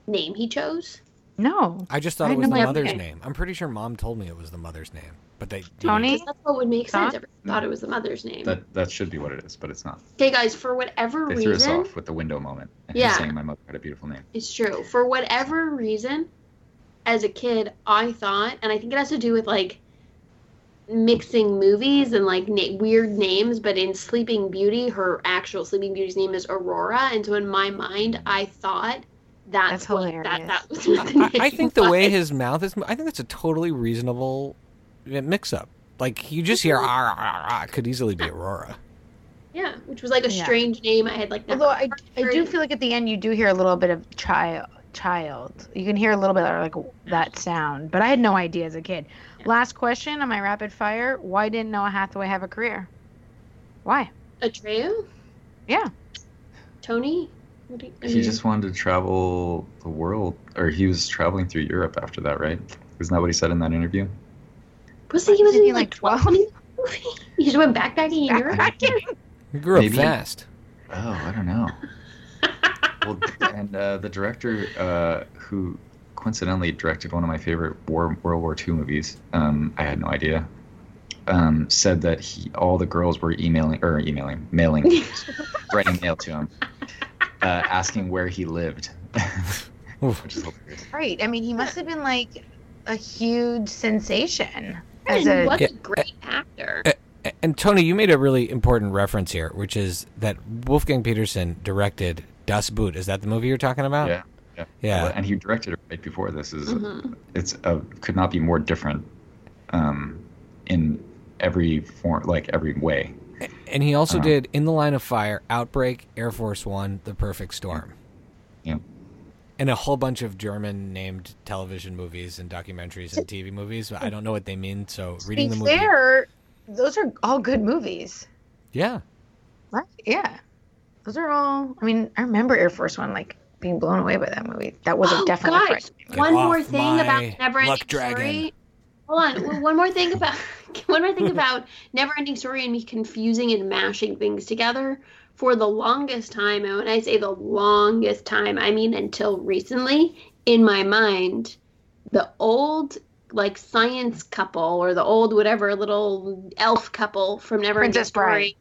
name he chose? no, I just thought I it was the my- mother's okay. name. I'm pretty sure mom told me it was the mother's name, but they Tony? Because that's what would make sense. Thought? Everyone thought it was the mother's name. That that should be what it is, but it's not. Okay, guys, for whatever They threw us off with the window moment. and Yeah. Saying my mother had a beautiful name. It's true. For whatever reason, as a kid, I thought, and I think it has to do with like mixing movies and like na- weird names. But in Sleeping Beauty, her actual Sleeping Beauty's name is Aurora, and so in my mind, I thought that's, That's what- hilarious. That, that was what the I, I name think the way his mouth is, I think that's a totally reasonable mix-up. Like you just hear "Ah, ah, ah," could easily be Aurora. yeah, which was like a Yeah. strange name I had like never although I, I do feel like at the end you do hear a little bit of child. Child, you can hear a little bit of like that sound, but I had no idea as a kid. Last question on my rapid fire: Why didn't Noah Hathaway have a career? Why? Atreyu, Yeah, Tony. What you, He mean, just wanted to travel the world, or he was traveling through Europe after that, right? Isn't that what he said in that interview? was he, he was Isn't he, in like like, twelve when he was in the movie? He just went backpacking in Europe. You grew up Maybe. fast. Oh, I don't know. well, and uh, the director, uh, who coincidentally directed one of my favorite War, World War II movies, um, I had no idea, um, said that he, all the girls were emailing or emailing, mailing, writing mail to him, uh, asking where he lived, which is hilarious. right. I mean, he must have been like a huge sensation as a. what Yeah. a great actor. A- And Tony, you made a really important reference here, which is that Wolfgang Petersen directed Das Boot. Is that the movie you're talking about? Yeah. Yeah. Yeah. And he directed it right before this. Is Mhm. it's a, could not be more different, um, in every form, like every way. And he also Uh-huh. did In the Line of Fire, Outbreak, Air Force One, The Perfect Storm. Yeah. And a whole bunch of German named television movies and documentaries and TV movies. I don't know what they mean, so To reading the movie. fair, those are all good movies. Yeah. Right? Yeah. Those are all. I mean, I remember Air Force One like being blown away by that movie. That was Oh, definitely a guys. French movie. One more thing about never ending story. Hold on. One more thing about one more thing about never ending story and me confusing and mashing things together. For the longest time, and when I say the longest time, I mean until recently, in my mind, the old like science couple or the old whatever little elf couple from Never Ending Princess Bride.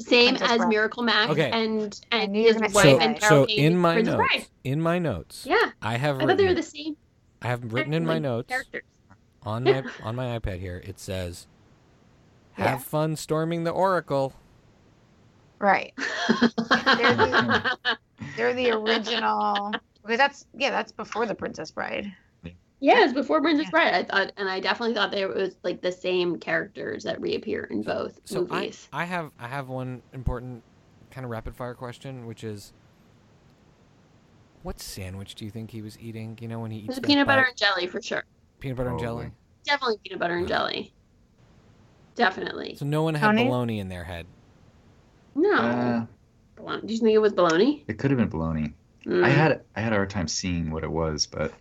Story is the same Princess as Bride. Miracle Max Okay. and and knew you were his gonna wife say So, and that. Carol so Kane in my Princess notes, Bride. in my notes, Yeah, I have I thought they were written, the same. I have written in my like, notes characters. on my on my iPad here. It says, "Have Yeah. fun storming the Oracle." Right. They're the, they're the original. Because that's yeah, that's before the Princess Bride. Yeah, it's before Princess Yeah. Bride. I thought, and I definitely thought there was like the same characters that reappear in both So I, movies. I have I have one important kind of rapid fire question, which is, what sandwich do you think he was eating? You know when he eats was that peanut butter bite- and jelly for sure. peanut butter and jelly. Definitely peanut butter and jelly. Definitely. So no one had Tony? bologna in their head. No. Uh, Bologna. Do you think it was bologna? it could have been bologna. Mm. I had I had a hard time seeing what it was, but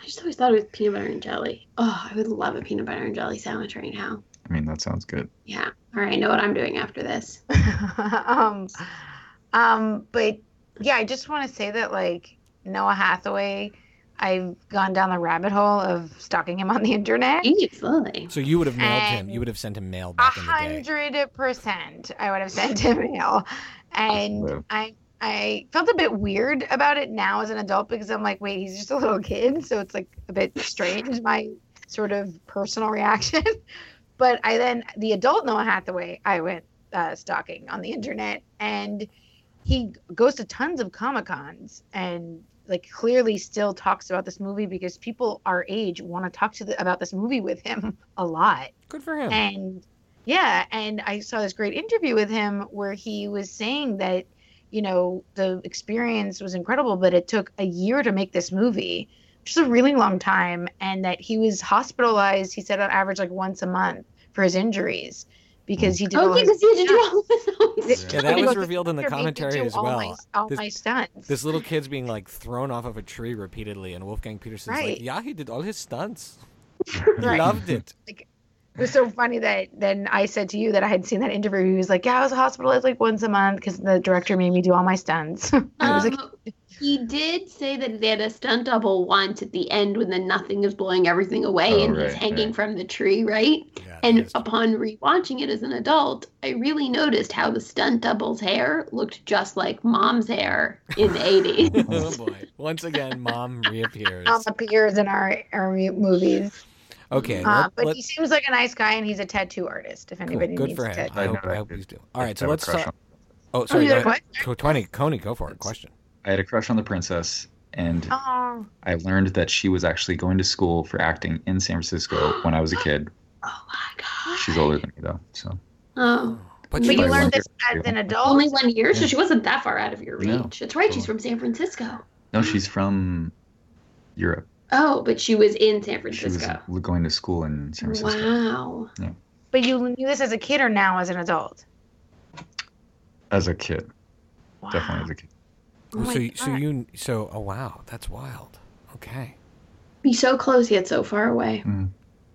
I just always thought it was peanut butter and jelly. Oh, I would love a peanut butter and jelly sandwich right now. I mean that sounds good. Yeah. All right. I know what I'm doing after this. um, um, but yeah, I just want to say that like Noah Hathaway, I've gone down the rabbit hole of stalking him on the internet. Absolutely. So you would have mailed him. You would have sent him mail A back in the day. hundred percent, I would have sent him mail, and Wow. I I felt a bit weird about it now as an adult because I'm like, wait, he's just a little kid, so it's like a bit strange my sort of personal reaction. but I then the adult Noah Hathaway, I went uh, stalking on the internet, and he goes to tons of comic cons and like clearly still talks about this movie because people our age want to talk to the, about this movie with him a lot Good for him. and yeah and i saw this great interview with him where he was saying that you know the experience was incredible but it took a year to make this movie which is a really long time and that he was hospitalized he said on average like once a month for his injuries because he did oh, all Okay, his because you had to do all of his Yeah, that was revealed in the He made me commentary do as all well. my, all This- my stunts This little kid's being like thrown off of a tree repeatedly, and Wolfgang Petersen's like, "Yeah, he did all his stunts. He Right. loved it." It was so funny that then I said to you that I had seen that interview. He was like, "Yeah, I was hospitalized like once a month because the director made me do all my stunts." I was like, Um, he did say that they had a stunt double once at the end when the nothing is blowing everything away Oh, and he's hanging right. from the tree, right? Yeah, And that's- upon rewatching it as an adult, I really noticed how the stunt double's hair looked just like mom's hair in the 80s. oh boy! Once again, mom reappears. Mom appears in our our movies. Okay, Uh, let, but let- he seems like a nice guy, and he's a tattoo artist. If cool. anybody good needs for a him. tattoo, I I hope. I hope he's doing. All right, so I have let's crush talk. Oh, sorry. you had go- what? go- Twenty, Coney, go for it. Question. I had a crush on the princess, and oh, I learned that she was actually going to school for acting in San Francisco when I was a kid. oh my god. She's older than me though, so Oh. But, but you By was- one learned this year. as an adult. Only one year, so she wasn't that far out of your No, reach. That's right, she's from San Francisco. no, she's from Europe. Oh, but she was in San Francisco. She was Francisco. going to school in San Francisco. Wow. But you knew this as a kid or now as an adult? As a kid, Wow. definitely as a kid. Oh so, you- so you, so oh wow, that's wild. Okay. Be so close yet so far away. Mm.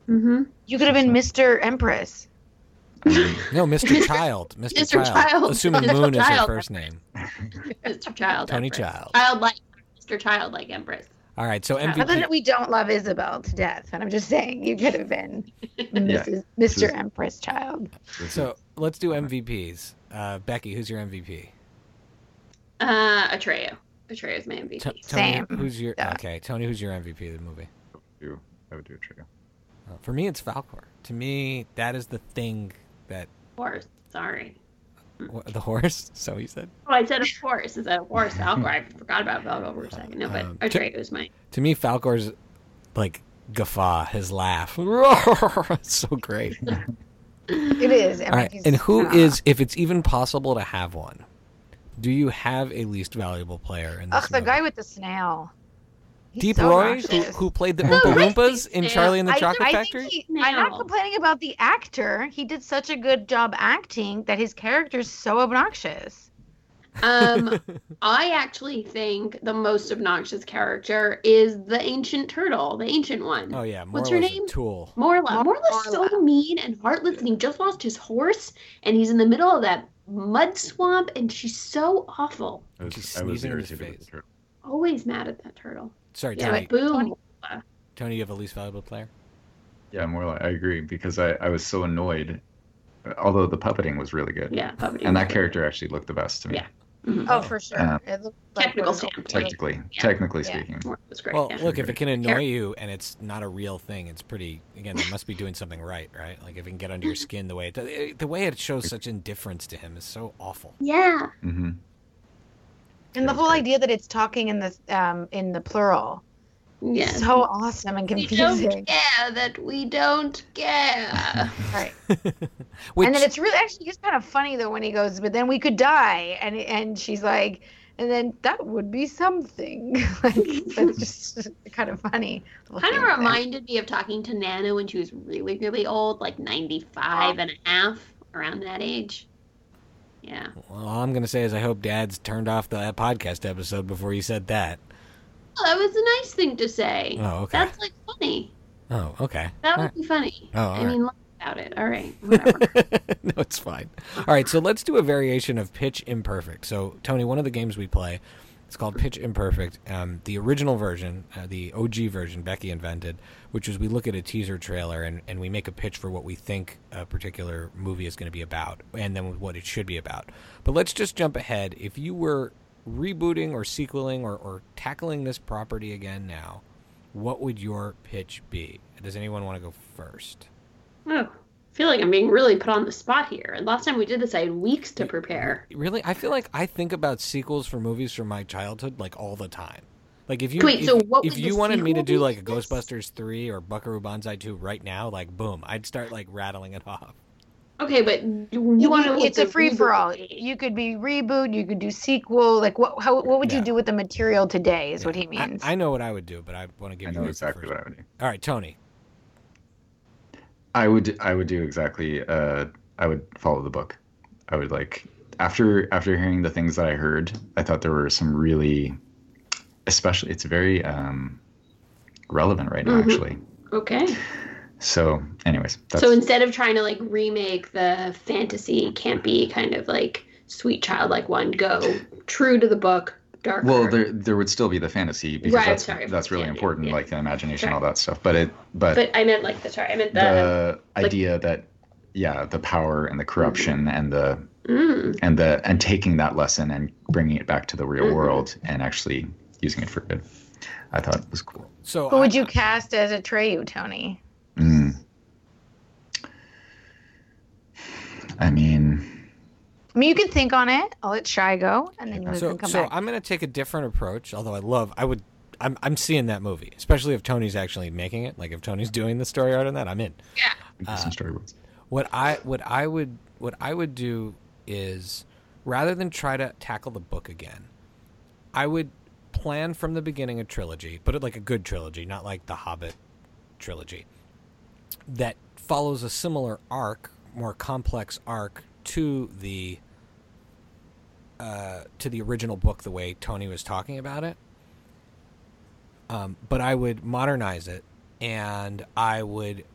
Mm-hmm. You could have been Mr. Empress. No, Mr. Child, Mr. Mr. Child. Child. Assuming Mr. Moon is her first name. Mr. Child. Tony Empress. Child. Childlike. Mr. Childlike Empress. All right, so Other MVP. than we don't love Isabel to death, and I'm just saying you could have been Mrs. Mr. Just- Empress Child. So let's do MVPs. Uh, Becky, who's your MVP? Uh, Atreyu. Atreyu my MVP. T- Tony, Same. who's your Yeah. okay? Tony, who's your MVP of the movie? do- I would do a trio. Uh, for me, it's Falkor. To me, that is the thing that Of course. Sorry. Wha- The horse? So he said. Oh, I said of course. Is that a horse? Falkor? I forgot about Falkor for a second. No, but Um, Atreyu was my. To me, Falkor's like guffaw, his laugh, it's so great. It is. I All mean, right, he's and who kinda- is, if it's even possible to have one, do you have a least valuable player in this? Ugh, the movie? guy with the snail. He's Deep so Roy, who, who played the No, Oompa Loompas in. Charlie and the I, Chocolate I Factory? think he, I'm not complaining about the actor. He did such a good job acting that his character's so obnoxious. Um, I actually think the most obnoxious character is the ancient turtle, the ancient one. oh yeah, What's her name? A tool. Morla. Mor- Morla's so mean and heartless, and he just lost his horse, and he's in the middle of that mud swamp, and she's so awful. I was, She's I was in his irritated face. Always mad at that turtle. Sorry, Yeah, Tony. but boom. Tony. Tony, you have a least valuable player. Yeah, more like I agree because I, I was so annoyed. Although the puppeting was really good, Yeah, puppeting. and that character actually looked the best to me. Yeah. Mhm. Oh, for sure. It looked like Technical standpoint. Technically, Yeah. technically Yeah. speaking. Morla was great. Well, yeah. look, if it can annoy Char- you and it's not a real thing, it's pretty. Again, they must be doing something right, right? Like if it can get under your skin the way it the way it shows such indifference to him is so awful. yeah. hmm And the whole idea that it's talking in the um in the plural. Yeah. So awesome and we don't confusing. care that we don't care. Right. Which, and then it's really actually just kind of funny though when he goes, but then we could die, and and she's like, and then that would be something. like that's just kind of funny. kind of reminded me of talking to Nana when she was really, really old, like 95 and a half, around that age. Yeah. well, all I'm gonna say is I hope Dad's turned off the uh, podcast episode before you said that. Well, that was a nice thing to say. Oh, okay. That's like funny. Oh, okay. That All would be funny. Oh, all I right. mean, laugh about it. All right. Whatever. no, it's fine. All right, so let's do a variation of Pitch Imperfect. So, Tony, one of the games we play, it's called Pitch Imperfect. Um, the original version, uh, the OG version, Becky invented, which is we look at a teaser trailer and, and we make a pitch for what we think a particular movie is going to be about, and then what it should be about. But let's just jump ahead. If you were rebooting or sequeling or, or tackling this property again now, what would your pitch be? Does anyone want to go first? oh, feel like I'm being really put on the spot here. And last time we did this, I had weeks to prepare. Really, I feel like I think about sequels for movies from my childhood like all the time. Like if you Wait, if, so what if you wanted me to do like a? Ghostbusters three or Buckaroo Banzai two right now, like boom, I'd start like rattling it off. Okay, but you, you want to? it's a free for all. You could be reboot, you could do sequel. Like what? How? What would Yeah. you do with the material today? Is what he means. I, know what I would do, but I want to give I you know exactly what I would do. All right, Tony. I would I would do exactly. Uh, I would follow the book. I would like after after hearing the things that I heard, I thought there were some really, especially it's very um, relevant right now Mhm. actually. Okay. So, anyways, So instead of trying to like remake the fantasy campy kind of like sweet childlike one, go true to the book, darker. well, there there would still be the fantasy because Right, that's sorry, that's really yeah, important, yeah. like the imagination, Sorry. all that stuff. But it but, but I meant like the sorry, I meant the, the like- idea that yeah, the power and the corruption and the mm, and the and taking that lesson and bringing it back to the real Mhm. world and actually using it for good. I thought it was cool. So Who would you cast as a Atreyu, Tony? Mm. I mean, I mean, you can think on it. I'll let Shy go, and then you So, can come so back. I'm going to take a different approach. Although I love, I would, I'm, I'm seeing that movie, especially if Tony's actually making it. Like if Tony's doing the story art on that, I'm in. Yeah. Uh, some storyboards. What I what I would what I would do is rather than try to tackle the book again, I would plan from the beginning a trilogy, but it like a good trilogy, not like the Hobbit trilogy, that follows a similar arc, more complex arc to the uh, to the original book, the way Tony was talking about it. Um, but I would modernize it, and I would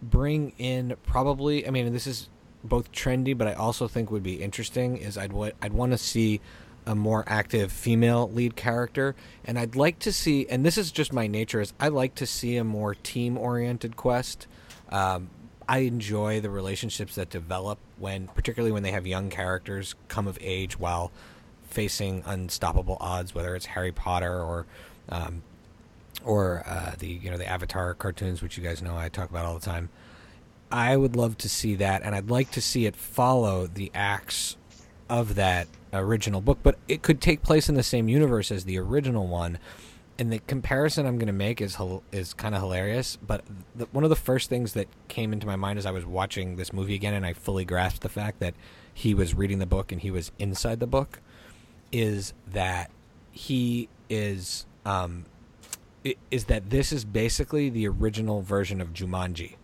bring in probably. I mean, this is both trendy, but I also think would be interesting. Is I'd wa- I'd want to see a more active female lead character, and I'd like to see. And this is just my nature. Is I like to see a more team oriented quest. Um, I enjoy the relationships that develop when, particularly when they have young characters come of age while facing unstoppable odds, whether it's Harry Potter or um, or uh, the you know the Avatar cartoons, which you guys know I talk about all the time. I would love to see that, and I'd like to see it follow the acts of that original book, but it could take place in the same universe as the original one. And the comparison I'm going to make is is kind of hilarious, but the, one of the first things that came into my mind as I was watching this movie again, and I fully grasped the fact that he was reading the book and he was inside the book, is that he is um, is that this is basically the original version of Jumanji.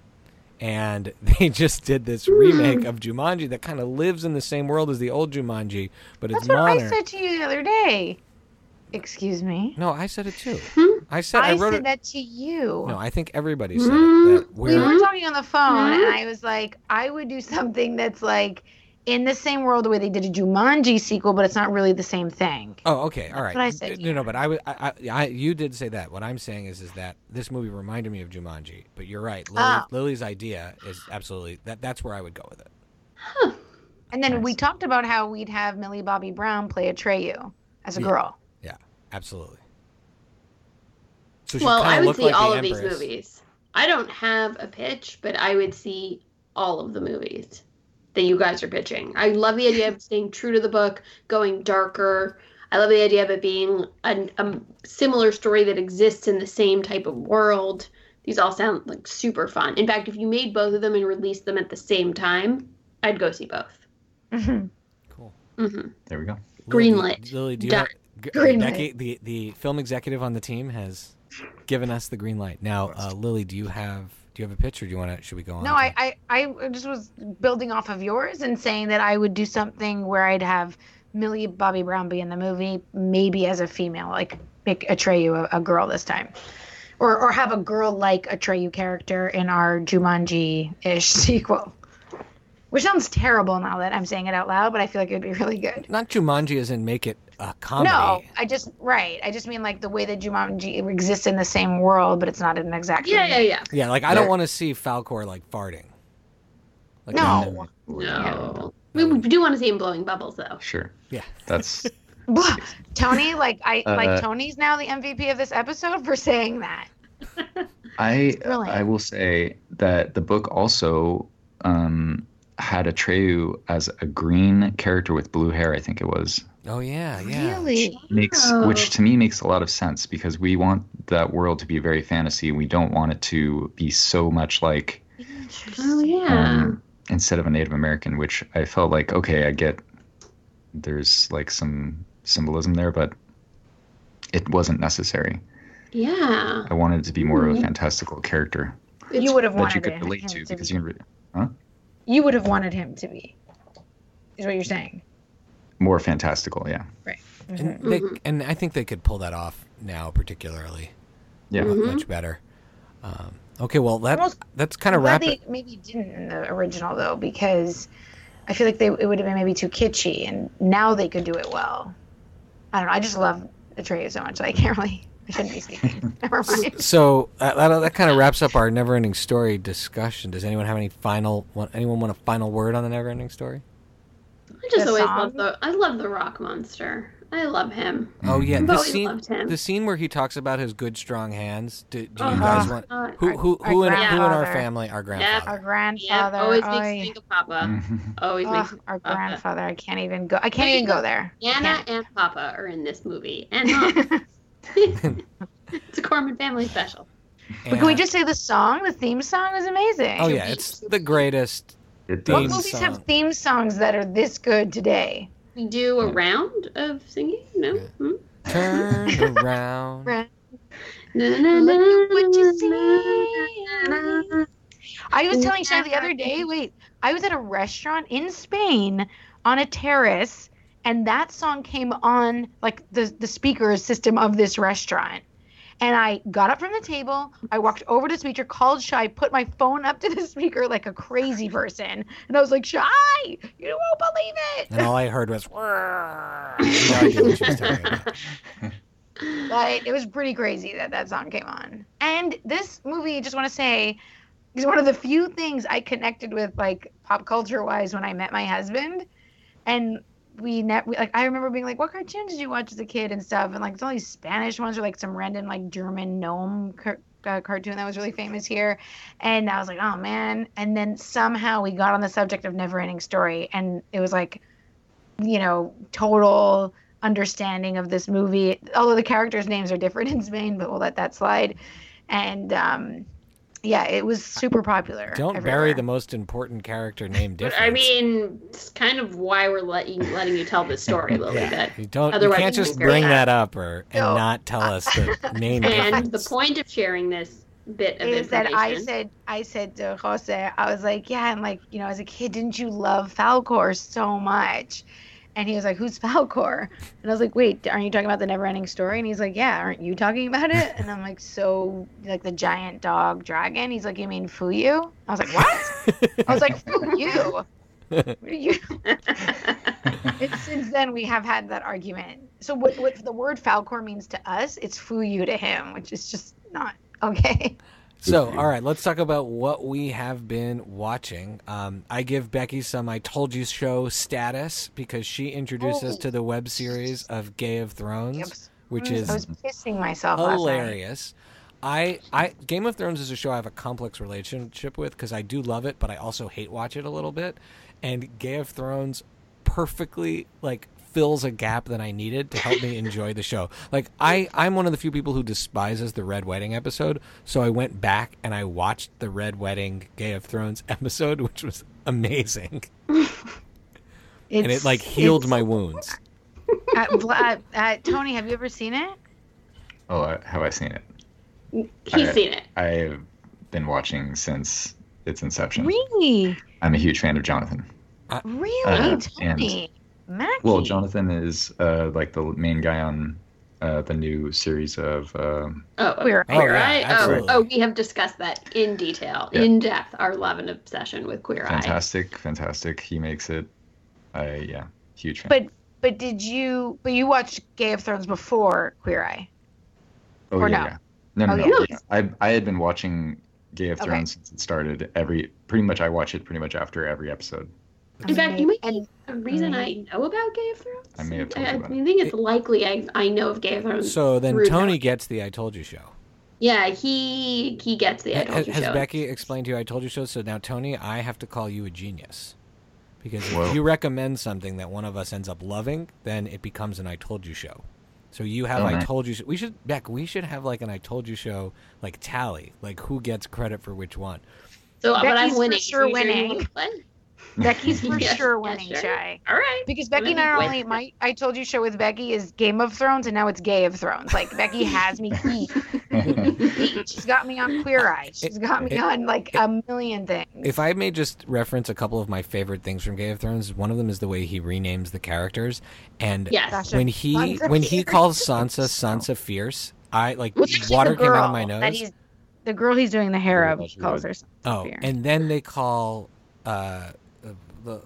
And they just did this remake of Jumanji that kind of lives in the same world as the old Jumanji, but it's That's what modern. I said to you the other day. Excuse me. No, I said it too. Hmm? I said I, I, wrote said it. that to you. No, I think everybody said it. That we we're, were talking on the phone, and Mhm. I was like, I would do something that's like in the same world the way they did a Jumanji sequel, but it's not really the same thing. oh, okay, all right. what I said, No, no, but I, would- I, I, I, you did say that. What I'm saying is, is that this movie reminded me of Jumanji. But you're right. Lily, Oh. Lily's idea is absolutely that. That's where I would go with it. And then we talked about how we'd have Millie Bobby Brown play Atreyu as a Yeah. girl. Absolutely. So she well, I would see like the all of these movies. I don't have a pitch, but I would see all of the movies that you guys are pitching. I love the idea of staying true to the book, going darker. I love the idea of it being a, a similar story that exists in the same type of world. These all sound like super fun. In fact, if you made both of them and released them at the same time, I'd go see both. Mhm. Cool. hmm There we go. Greenlit. Lily, do you have, G- Greenlit. Becky, the the film executive on the team has given us the green light. Now, uh, Lily, do you have do you have a pitch, or do you want to? Should we go on? No, I, I, I just was building off of yours and saying that I would do something where I'd have Millie Bobby Brown be in the movie, maybe as a female, like make Atreyu a, a girl this time. Or, or have a girl like Atreyu character in our Jumanji ish sequel. Which sounds terrible now that I'm saying it out loud, but I feel like it'd be really good. not Jumanji as in make it a comedy. No, I just right. I just mean like the way that Jumanji exists in the same world, but it's not an exact. Yeah, yeah, yeah. Yeah, like I don't want to see Falkor like farting. Like, No. No. We, we do want to see him blowing bubbles, though. Sure. Yeah. That's Tony, like I Uh, like Tony's now the MVP of this episode for saying that. I Brilliant. I will say that the book also um, had Atreyu as a green character with blue hair. I think it was Oh yeah, yeah. Really? makes Oh. which to me makes a lot of sense because we want that world to be very fantasy. We don't want it to be so much like Oh, yeah. um, instead of a Native American, which I felt like okay, I get there's like some symbolism there, but it wasn't necessary. yeah. I wanted it to be more of a Mhm. fantastical character You would have wanted that you could relate to to because you can re- You would have wanted him to be. Is what you're saying. more fantastical. Yeah. And Mhm. they Mhm. and I think they could pull that off now, particularly Yeah. mu- Mhm. much better. Um, okay, well that Almost- that's kind of I'm rapid. they maybe didn't in the original though, because I feel like they it would have been maybe too kitschy, and now they could do it well. I don't know. I just love Atreyu so much that I can't really. I shouldn't be speaking. Never mind. So uh, that, that kind of wraps up our never-ending story discussion. Does anyone have any final? Want, anyone want a final word on the never-ending story? I just The always song? love the. I love the rock monster. I love him. Oh yeah, I've the scene loved him. the scene where he talks about his good strong hands. Do, do you Uh-huh. guys want Uh, who who Our who in, who in our grandfather. family? Our grandfather. Our grandfather. grandfather. yeah, always oh, makes me think of Papa. Always ugh, makes our Papa. grandfather. I can't even go. I can't even go there. I Anna and Papa are in this movie, and Mom. It's a Corman family special. But can we just say the song? The theme song is amazing. Oh yeah, it's the greatest. It Theme What does. movies song. have theme songs that are this good today? We do a round of singing. No. Yeah. Hmm? Turn around. Right. Na, na, Look na, what you na, na, na. I was telling Shay the other day, wait, I was at a restaurant in Spain on a terrace, and that song came on like the, the speaker system of this restaurant. And I got up from the table, I walked over to the speaker, called Shy, put my phone up to the speaker like a crazy person. And I was like, Shy, you won't believe it. And all I heard was. "Whirr." I had no idea what she was talking about. But it was pretty crazy that that song came on. And this movie, just want to say, is one of the few things I connected with, like pop culture wise, when I met my husband. And we net, we, like, I remember being like, "What cartoons did you watch as a kid and stuff?" And like, it's all these Spanish ones or like some random like German gnome car- uh, cartoon that was really famous here, and I was like, oh man. And then somehow we got on the subject of Neverending Story, and it was like, you know, total understanding of this movie. Although the characters' names are different in Spain, but we'll let that slide. And um, yeah, it was super popular. Don't bury the most important character name difference. I mean, it's kind of why we're letting letting you tell this story, Lily. yeah, That you don't. Otherwise, You can't just bring that up or and No. not tell us the name and the point of sharing this bit of is that I said I said to Jose, I was like, yeah, and like you know, as a kid, didn't you love Falkor so much? And he was like, "Who's Falkor?" And I was like, "Wait, aren't you talking about the Never-Ending Story?" And he's like, "Yeah, aren't you talking about it?" And I'm like, "So, like the giant dog dragon?" He's like, "You mean Fuyu?" I was like, "What?" I was like, "Fuyu." You? Since then, we have had that argument. So, what, what the word Falkor means to us, it's Fuyu to him, which is just not okay. So, all right, let's talk about what we have been watching. Um, I give Becky some I told you show status because she introduced us Oh. to the web series of Gay of Thrones, which is I was pissing myself hilarious. I, I Game of Thrones is a show I have a complex relationship with because I do love it, but I also hate watch it a little bit. And Gay of Thrones perfectly like fills a gap that I needed to help me enjoy the show. Like I, I'm one of the few people who despises the Red Wedding episode, so I went back and I watched the Red Wedding Gay of Thrones episode, which was amazing, and it like healed my wounds. Uh, Bla- uh, uh, Tony, have you ever seen it? Oh, uh, have I seen it? he's I- seen it. I've been watching since its inception. Really? I'm a huge fan of Jonathan. Really, Uh, Tony? Mackie? Well, Jonathan is uh, like the main guy on uh, the new series of. Um, Oh, Queer Oh, Queer yeah, Eye. Oh, absolutely. oh, we have discussed that in detail, Yeah. in depth. Our love and obsession with Queer Eye. fantastic, fantastic. He makes it. I yeah, huge fan. But but did you? But you watched Game of Thrones before Queer Eye? oh or yeah, no? yeah. No, no, Oh, no. yeah. yeah. I I had been watching Gay of Okay. Thrones since it started. Every pretty much, I watch it pretty much after every episode. In fact, you might And be a reason I know about Game of Thrones. I may have told I, you about I think it's likely I, I know of Game of Thrones. So then through Tony knowing. gets the I told you show. Yeah, he he gets the I told has, you has show. Becky explained to you I told you so? So now, Tony, I have to call you a genius. Because if you recommend something that one of us ends up loving, then it becomes an I told you show. So you have Oh, I nice. told you. Show. We should Beck. We should have like an I told you show like tally, like who gets credit for which one. So, but Becky's I'm for winning. sure so you winning. wanna play? Becky's for Yeah, sure yeah, winning, sure. Shy. All right. Because Becky not win. only my I told you show with Becky is Game of Thrones and now it's Gay of Thrones. Like Becky has me beat. beat. She's got me on Queer Eye. She's got me it- on like a million things. If I may just reference a couple of my favorite things from Game of Thrones, one of them is the way he renames the characters, and Yes. When he Sansa when he calls Sansa Sansa Fierce, I like water came out of girl my that nose. he's- the girl he's doing the hair of calls right. her. Oh, Fierce. and then they call uh, the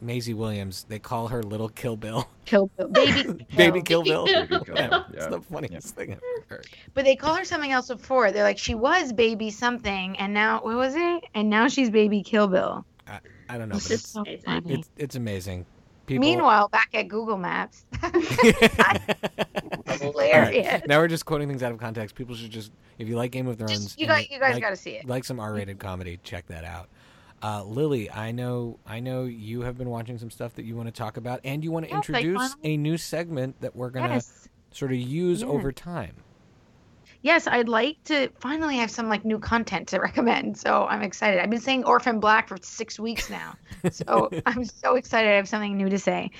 Maisie Williams. They call her Little Kill Bill, Kill Bill, baby, Baby Kill. Kill Bill. Baby Kill Yeah, Bill, it's yeah. the funniest thing I've ever heard. But they call her something else before. They're like, she was baby something, and now what was it? And now she's baby Kill Bill. I don't know, It's but it's just amazing. funny. it's, it's amazing. People... Meanwhile, back at Google Maps, hilarious. Now we're just quoting things out of context. People should just, if you like Game of Thrones, Just, you and guys, you guys like, got to see it. like some R-rated comedy, check that out. Uh, Lily, I know, I know you have been watching some stuff that you want to talk about, and you want to Yes, introduce a new segment that we're gonna Yes. sort of use Yeah. over time. Yes, I'd like to finally have some like new content to recommend. So I'm excited. I've been saying Orphan Black for six weeks now. So I'm so excited I have something new to say.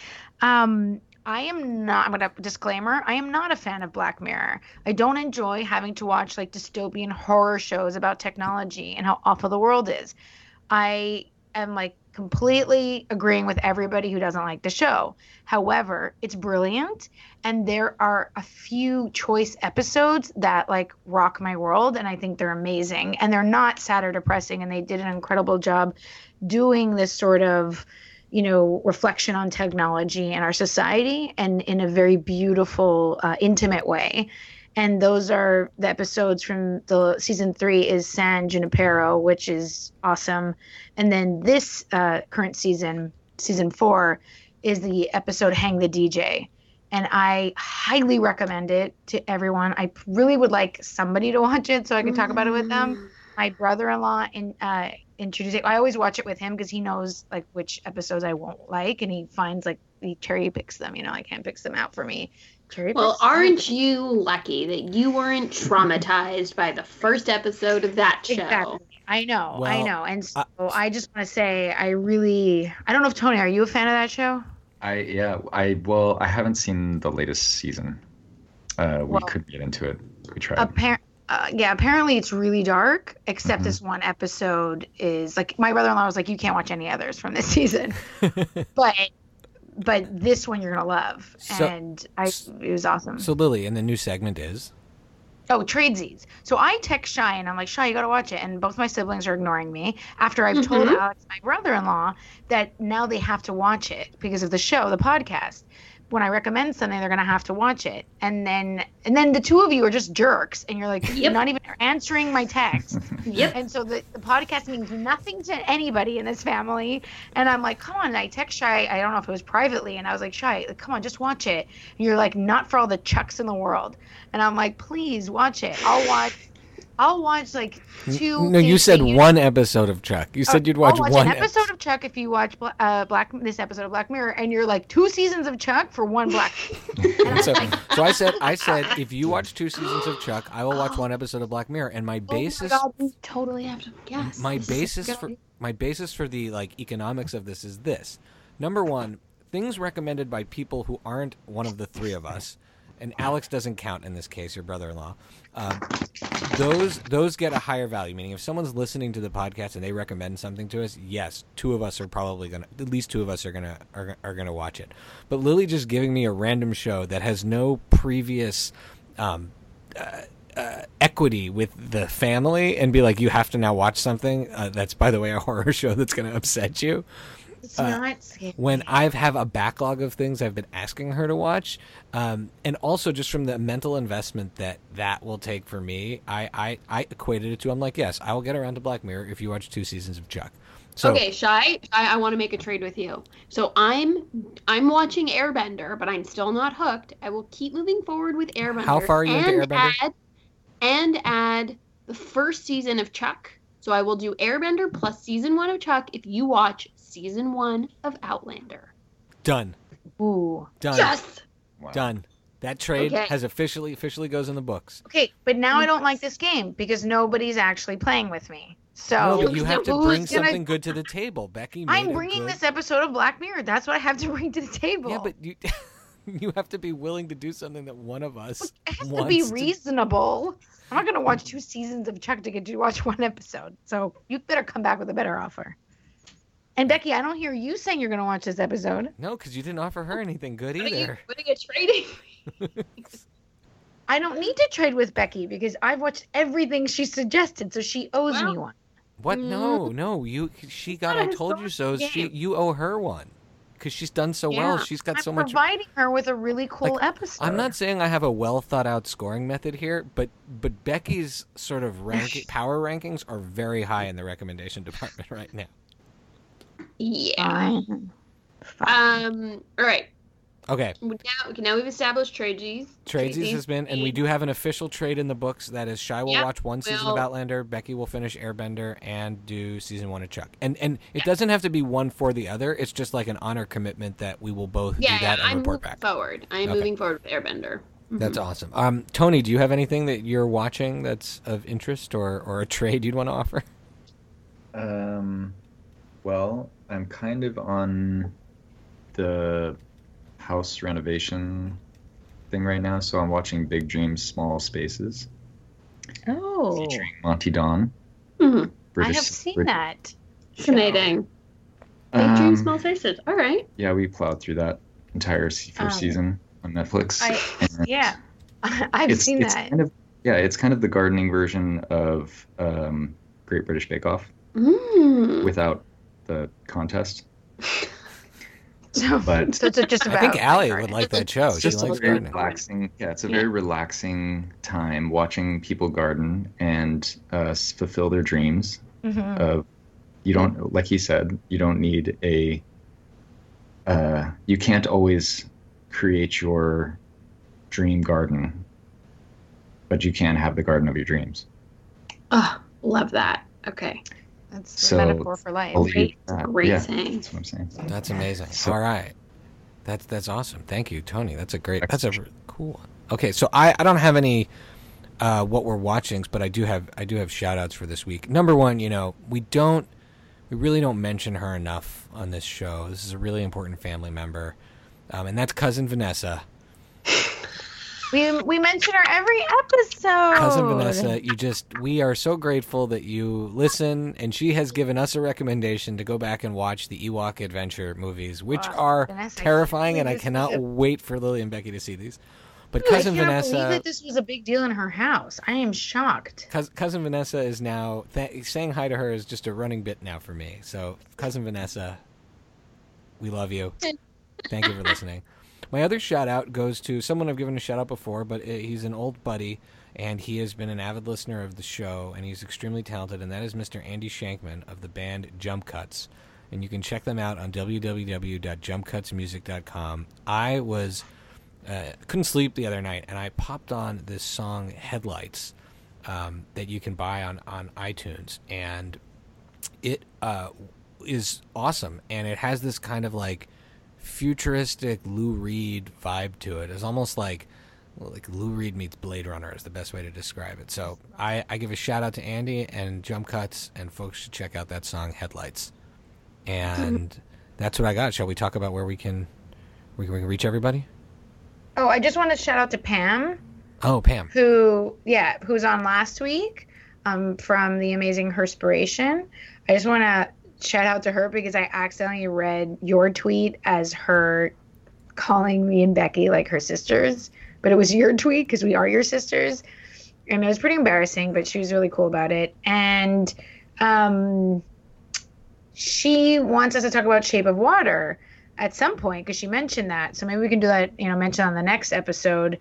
Um, I am not, I'm to disclaimer, I am not a fan of Black Mirror. I don't enjoy having to watch like dystopian horror shows about technology and how awful the world is. I am like completely agreeing with everybody who doesn't like the show. However, it's brilliant and there are a few choice episodes that like rock my world and I think they're amazing and they're not sad or depressing and they did an incredible job doing this sort of you know reflection on technology and our society and in a very beautiful uh, intimate way and those are the episodes from the season three is san junipero which is awesome and then this uh, current season season four is the episode hang the dj and I highly recommend it to everyone. I really would like somebody to watch it so I can talk about it with them. My brother-in-law in, uh, introduced it. I always watch it with him because he knows like which episodes I won't like, and he finds like he cherry picks them. You know, I can't picks them out for me. Cherry Well, picks aren't you lucky that you weren't traumatized by the first episode of that show? Exactly. I know, I know, and so uh, I just want to say I really I don't know if Tony, are you a fan of that show? I yeah I well I haven't seen the latest season. Uh, we Well- could get into it. We tried. Appar- uh, yeah, apparently it's really dark. Except Mhm. this one episode is like my brother-in-law was like, you can't watch any others from this season, but but this one you're gonna love, So- and I it was awesome. so Lily, and the new segment is Oh, tradesies. So I text Shy and I'm like, Shy, you gotta watch it. And both my siblings are ignoring me after I've told Mhm. Alex, my brother-in-law, that now they have to watch it because of the show, the podcast. When I recommend something, they're gonna have to watch it. And then and then the two of you are just jerks and you're like, you're not even answering my text. Yep. And so the, the podcast means nothing to anybody in this family. And I'm like, come on. And I text Shy, I don't know if it was privately, and I was like, Shy, like, come on, just watch it. And you're like, not for all the chucks in the world. And I'm like, please watch it. I'll watch. I'll watch like two. no. You said that one episode of Chuck. You said you'd watch, I'll watch one an episode of Chuck if you watch uh, Black this episode of Black Mirror, and you're like two seasons of Chuck for one Black. so, so I said, I said, if you watch two seasons of Chuck, I will watch one episode of Black Mirror. And my basis, Oh my God, Totally have to. Yes. my this basis for idea. my basis for the like economics of this is this. Number one, things recommended by people who aren't one of the three of us, and Alex doesn't count in this case, your brother-in-law. Uh, those those get a higher value. Meaning, if someone's listening to the podcast and they recommend something to us, yes, two of us are probably gonna, at least two of us are gonna are, are gonna watch it. But Lily just giving me a random show that has no previous. Um, uh, equity with the family and be like, you have to now watch something uh, that's, by the way, a horror show that's going to upset you. It's Uh, not scary. When I have a backlog of things I've been asking her to watch, um, and also just from the mental investment that that will take for me, I, I, I equated it to, I'm like, yes, I will get around to Black Mirror if you watch two seasons of Chuck. So, okay, Shy, Shy I want to make a trade with you. So I'm I'm watching Airbender, but I'm still not hooked. I will keep moving forward with Airbender. How far are you into and Airbender? Add, and add the first season of Chuck. So I will do Airbender plus season one of Chuck if you watch season one of Outlander. done. Ooh. Done. Yes. Wow. Done. That trade Okay. has officially officially goes in the books. Okay, but now I don't like this game because nobody's actually playing with me. So No, you have to who's bring gonna- something good to the table. Becky I'm bringing good- this episode of Black Mirror. That's what I have to bring to the table. Yeah, but you you have to be willing to do something that one of us it has to be reasonable. I'm not gonna watch two seasons of Chuck to get to watch one episode. So you better come back with a better offer. And Becky, I don't hear you saying you're gonna watch this episode. No, because you didn't offer her anything good What are you, either. what are you trading? I don't need to trade with Becky because I've watched everything she suggested, so she owes me one. What? Mm. No, no. You. She got. I told you so. historic She. You owe her one, because she's done so well. She's got I'm so much. providing her with a really cool Like, episode. I'm not saying I have a well thought out scoring method here, but but Becky's sort of ranking power rankings are very high in the recommendation department right now. Yeah. Fine. Fine. Um. All right. Okay, Now, okay, now we've established tradesies. Tradesies has been, and we do have an official trade in the books. That is, Shy will Yep, watch one season of Outlander, Becky will finish Airbender, and do season one of Chuck. And and it doesn't have to be one for the other. It's just like an honor commitment that we will both Yeah, do that yeah, and I'm report moving back. forward. I'm Okay. moving forward with Airbender. That's Mhm. awesome. Um, Tony, do you have anything that you're watching that's of interest or, or a trade you'd want to offer? Um, well, I'm kind of on the house renovation thing right now, so I'm watching Big Dreams, Small Spaces, oh, featuring Monty Don. Mhm. I have seen Brit- that. Fascinating. Big Um, dreams, small Spaces. All right. Yeah, we plowed through that entire first Um, season on Netflix. I yeah, I've it's, seen it's that. Kind of, yeah, it's kind of the gardening version of um, Great British Bake Off Mm. without the contest. So, but- so it's just I about. think Allie gardening. would like that show. It's She just a very gardening. relaxing. Yeah, it's a Yeah. very relaxing time watching people garden and uh, fulfill their dreams. Mhm. Of you don't, like he said, you don't need a. Uh, you can't always create your dream garden, but you can have the garden of your dreams. Oh, love that. Okay. That's So, a metaphor for life. I'll leave you Great, that. great yeah, saying. That's what I'm saying. That's amazing. So- All right. That's that's awesome. Thank you, Tony. That's a great. That's a cool. one. Okay, so I, I don't have any uh, what we're watching, but I do have I do have shout outs for this week. Number one, you know, we don't we really don't mention her enough on this show. This is a really important family member, um, and that's cousin Vanessa. We we mention her every episode. Cousin Vanessa, you just we are so grateful that you listen, and she has given us a recommendation to go back and watch the Ewok Adventure movies, which Wow, are Vanessa, terrifying, can't and I cannot wait for Lily and Becky to see these. But Dude, cousin I Vanessa, believe that this was a big deal in her house. I am shocked. Cous- cousin Vanessa is now th- saying hi to her is just a running bit now for me. So, cousin Vanessa, we love you. Thank you for listening. My other shout out goes to someone I've given a shout out before, but uh, he's an old buddy and he has been an avid listener of the show and he's extremely talented, and that is Mr. Andy Shankman of the band Jump Cuts. And you can check them out on www.jumpcutsmusic.com. I was uh, couldn't sleep the other night and I popped on this song Headlights um, that you can buy on, on iTunes and it uh, is awesome and it has this kind of like futuristic Lou Reed vibe to it. It's almost like like Lou Reed meets Blade Runner is the best way to describe it. So I, I give a shout out to Andy and Jump Cuts and folks should check out that song Headlights. And that's what I got. Shall we talk about where we can we can, we can reach everybody? Oh, I just want to shout out to Pam, Oh, Pam. who yeah, who's on last week, um, from the amazing Herspiration. I just want to shout out to her because I accidentally read your tweet as her calling me and Becky like her sisters, but it was your tweet because we are your sisters, and it was pretty embarrassing. But she was really cool about it, and um, she wants us to talk about Shape of Water at some point because she mentioned that. So maybe we can do that, you know, mention on the next episode.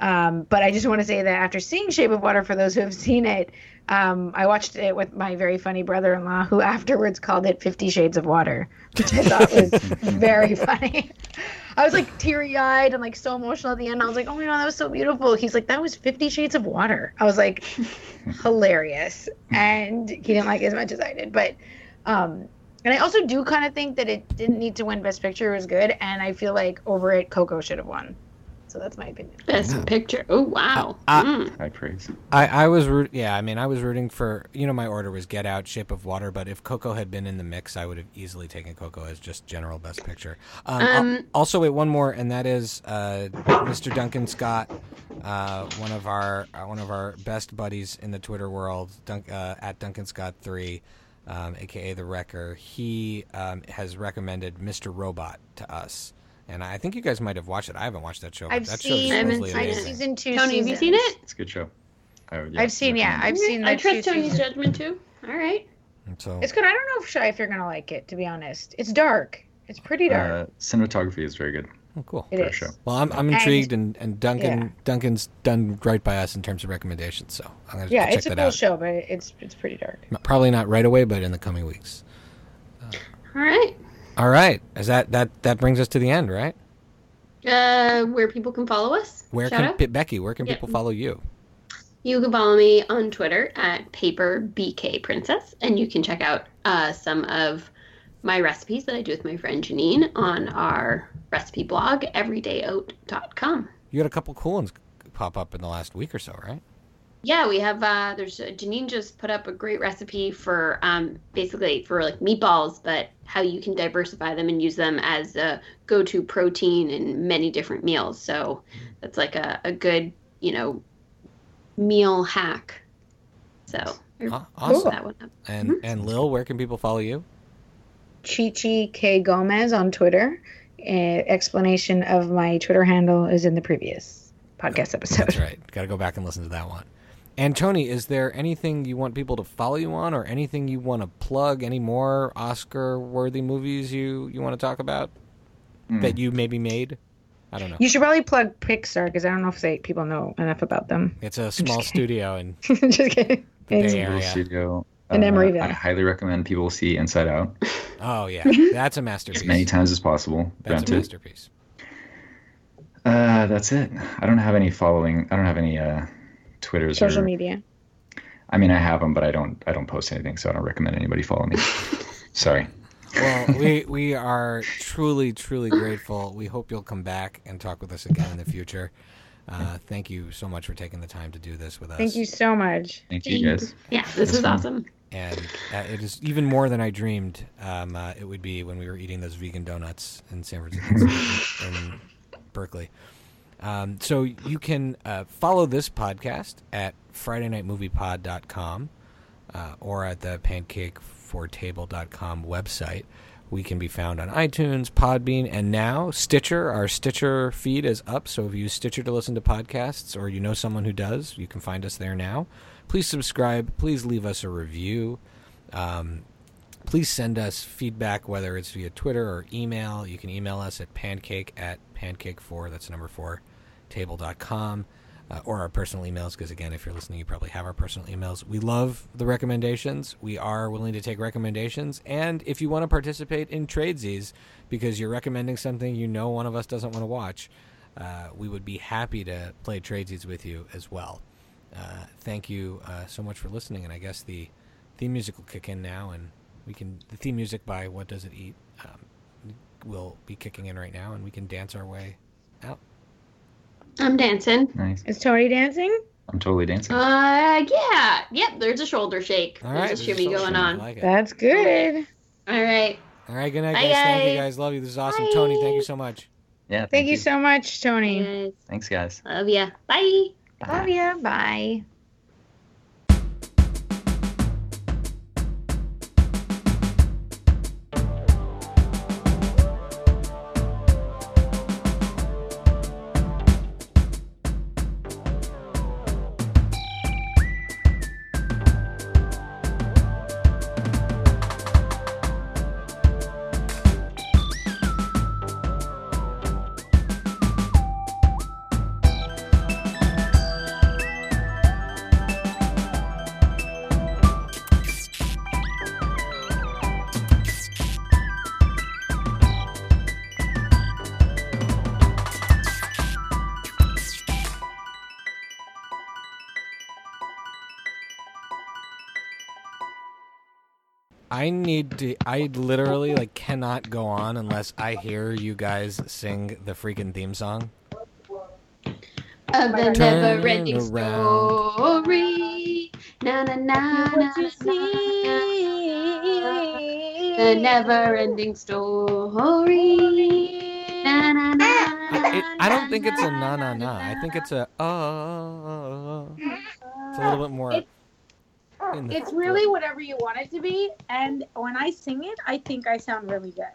Um, but I just want to say that after seeing Shape of Water, for those who have seen it, um, I watched it with my very funny brother-in-law, who afterwards called it Fifty Shades of Water, which I thought was very funny. I was like teary-eyed and like so emotional at the end. I was like, "Oh my god, that was so beautiful." He's like, "That was Fifty Shades of Water." I was like, hilarious, and he didn't like it as much as I did. But um, and I also do kind of think that it didn't need to win Best Picture. It was good, and I feel like over it, Coco should have won. So that's my opinion. Best picture. Oh wow. Uh, Mm. High praise. I, I was root yeah I mean I was rooting for you know my order was Get Out Shape of Water but if Coco had been in the mix I would have easily taken Coco as just general best picture um, Um, also wait one more and that is uh, Mr. Duncan Scott uh, one of our uh, one of our best buddies in the Twitter world Dunk, uh, at Duncan Scott three um, aka the Wrecker he um, has recommended Mr. Robot to us and I think you guys might have watched it I haven't watched that show but I've that show is seen, I haven't seen I've it. amazing. season two. Tony, have you seen it? It's a good show. I would- yeah, I've seen, yeah, I've seen. I trust Tony's seasons. judgment too. All right. So It's good. I don't know if Shy if you're gonna like it. To be honest, it's dark. It's pretty dark. Uh, cinematography is very good oh, cool It is. a show. Well, I'm, I'm intrigued, and, and Duncan Yeah. Duncan's done right by us in terms of recommendations, so I'm gonna Yeah, check it's a that cool out. show, but it's it's pretty dark. Probably not right away, but in the coming weeks. All right. All right, is that that that brings us to the end, right? Uh, where people can follow us? Where Shout can out? Becky? Where can Yeah. people follow you? You can follow me on Twitter at paperbkprincess, and you can check out uh, some of my recipes that I do with my friend Janine on our recipe blog, everydayoat.com. You had a couple cool ones pop up in the last week or so, right? Yeah, we have. Uh, there's uh, Janine just put up a great recipe for um, basically for like meatballs, but how you can diversify them and use them as a go-to protein in many different meals. So that's like a, a good, you know, meal hack. So I awesome. that one up. And and Lil, where can people follow you? Chichi K Gomez on Twitter. Uh, explanation of my Twitter handle is in the previous podcast episode. That's right. Got to go back and listen to that one. And Tony, is there anything you want people to follow you on, or anything you want to plug? Any more Oscar-worthy movies you you want to talk about Mm. that you maybe made? I don't know. You should probably plug Pixar because I don't know if they, people know enough about them. It's a small kidding. studio and Just kidding. The Bay Area. Little studio. In Uh, Emeryville. I highly recommend people see Inside Out oh yeah, that's a masterpiece. as many times as possible. That's Rent a it. masterpiece. Uh, that's it. I don't have any following. I don't have any uh, Twitters Social or. media. I mean, I have them, but I don't. I don't post anything, so I don't recommend anybody follow me. Sorry. Well, we we are truly truly grateful. We hope you'll come back and talk with us again in the future. Uh, thank you so much for taking the time to do this with us. Thank you so much. Thank you guys. Yeah, this was awesome. And uh, it is even more than I dreamed um, uh, it would be when we were eating those vegan donuts in San Francisco, in Berkeley. Um, so you can uh, follow this podcast at FridayNightMoviePod.com uh, or at the PancakeForTable.com website. We can be found on iTunes, Podbean, and now Stitcher. Our Stitcher feed is up, so if you use Stitcher to listen to podcasts or you know someone who does, you can find us there now. Please subscribe. Please leave us a review. Um, please send us feedback, whether it's via Twitter or email. You can email us at pancake at pancake4, that's number four, table.com, uh, or our personal emails, because again, if you're listening, you probably have our personal emails. We love the recommendations. We are willing to take recommendations. And if you want to participate in Tradesies, because you're recommending something you know one of us doesn't want to watch, uh, we would be happy to play Tradesies with you as well. Uh, thank you uh, so much for listening, and I guess the theme music will kick in now, and we can the theme music by What Does It Eat um, will be kicking in right now, and we can dance our way out. I'm dancing. Nice. Is Tony dancing? I'm totally dancing. Uh, yeah. Yep, there's a shoulder shake. All there's right, a shimmy going social, on. like. That's good. All right. All right, good night, Bye, guys. Thank you, guys. guys. Love you. This is awesome, Bye. Tony. Thank you so much. Yeah. Thank you so much, Tony. Guys, Thanks, guys. Love ya. Bye. Love ya. Bye. I need to. I literally like cannot go on unless I hear you guys sing the freaking theme song. Of the Turn never ending around. story. Na na na na. Na, na. The never ending story. Na na na. I, it, I don't think it's a na na na. I think it's a uh. uh, uh, uh. It's a little bit more. It- in the It's really whatever you want it to be. And when I sing it, I think I sound really good.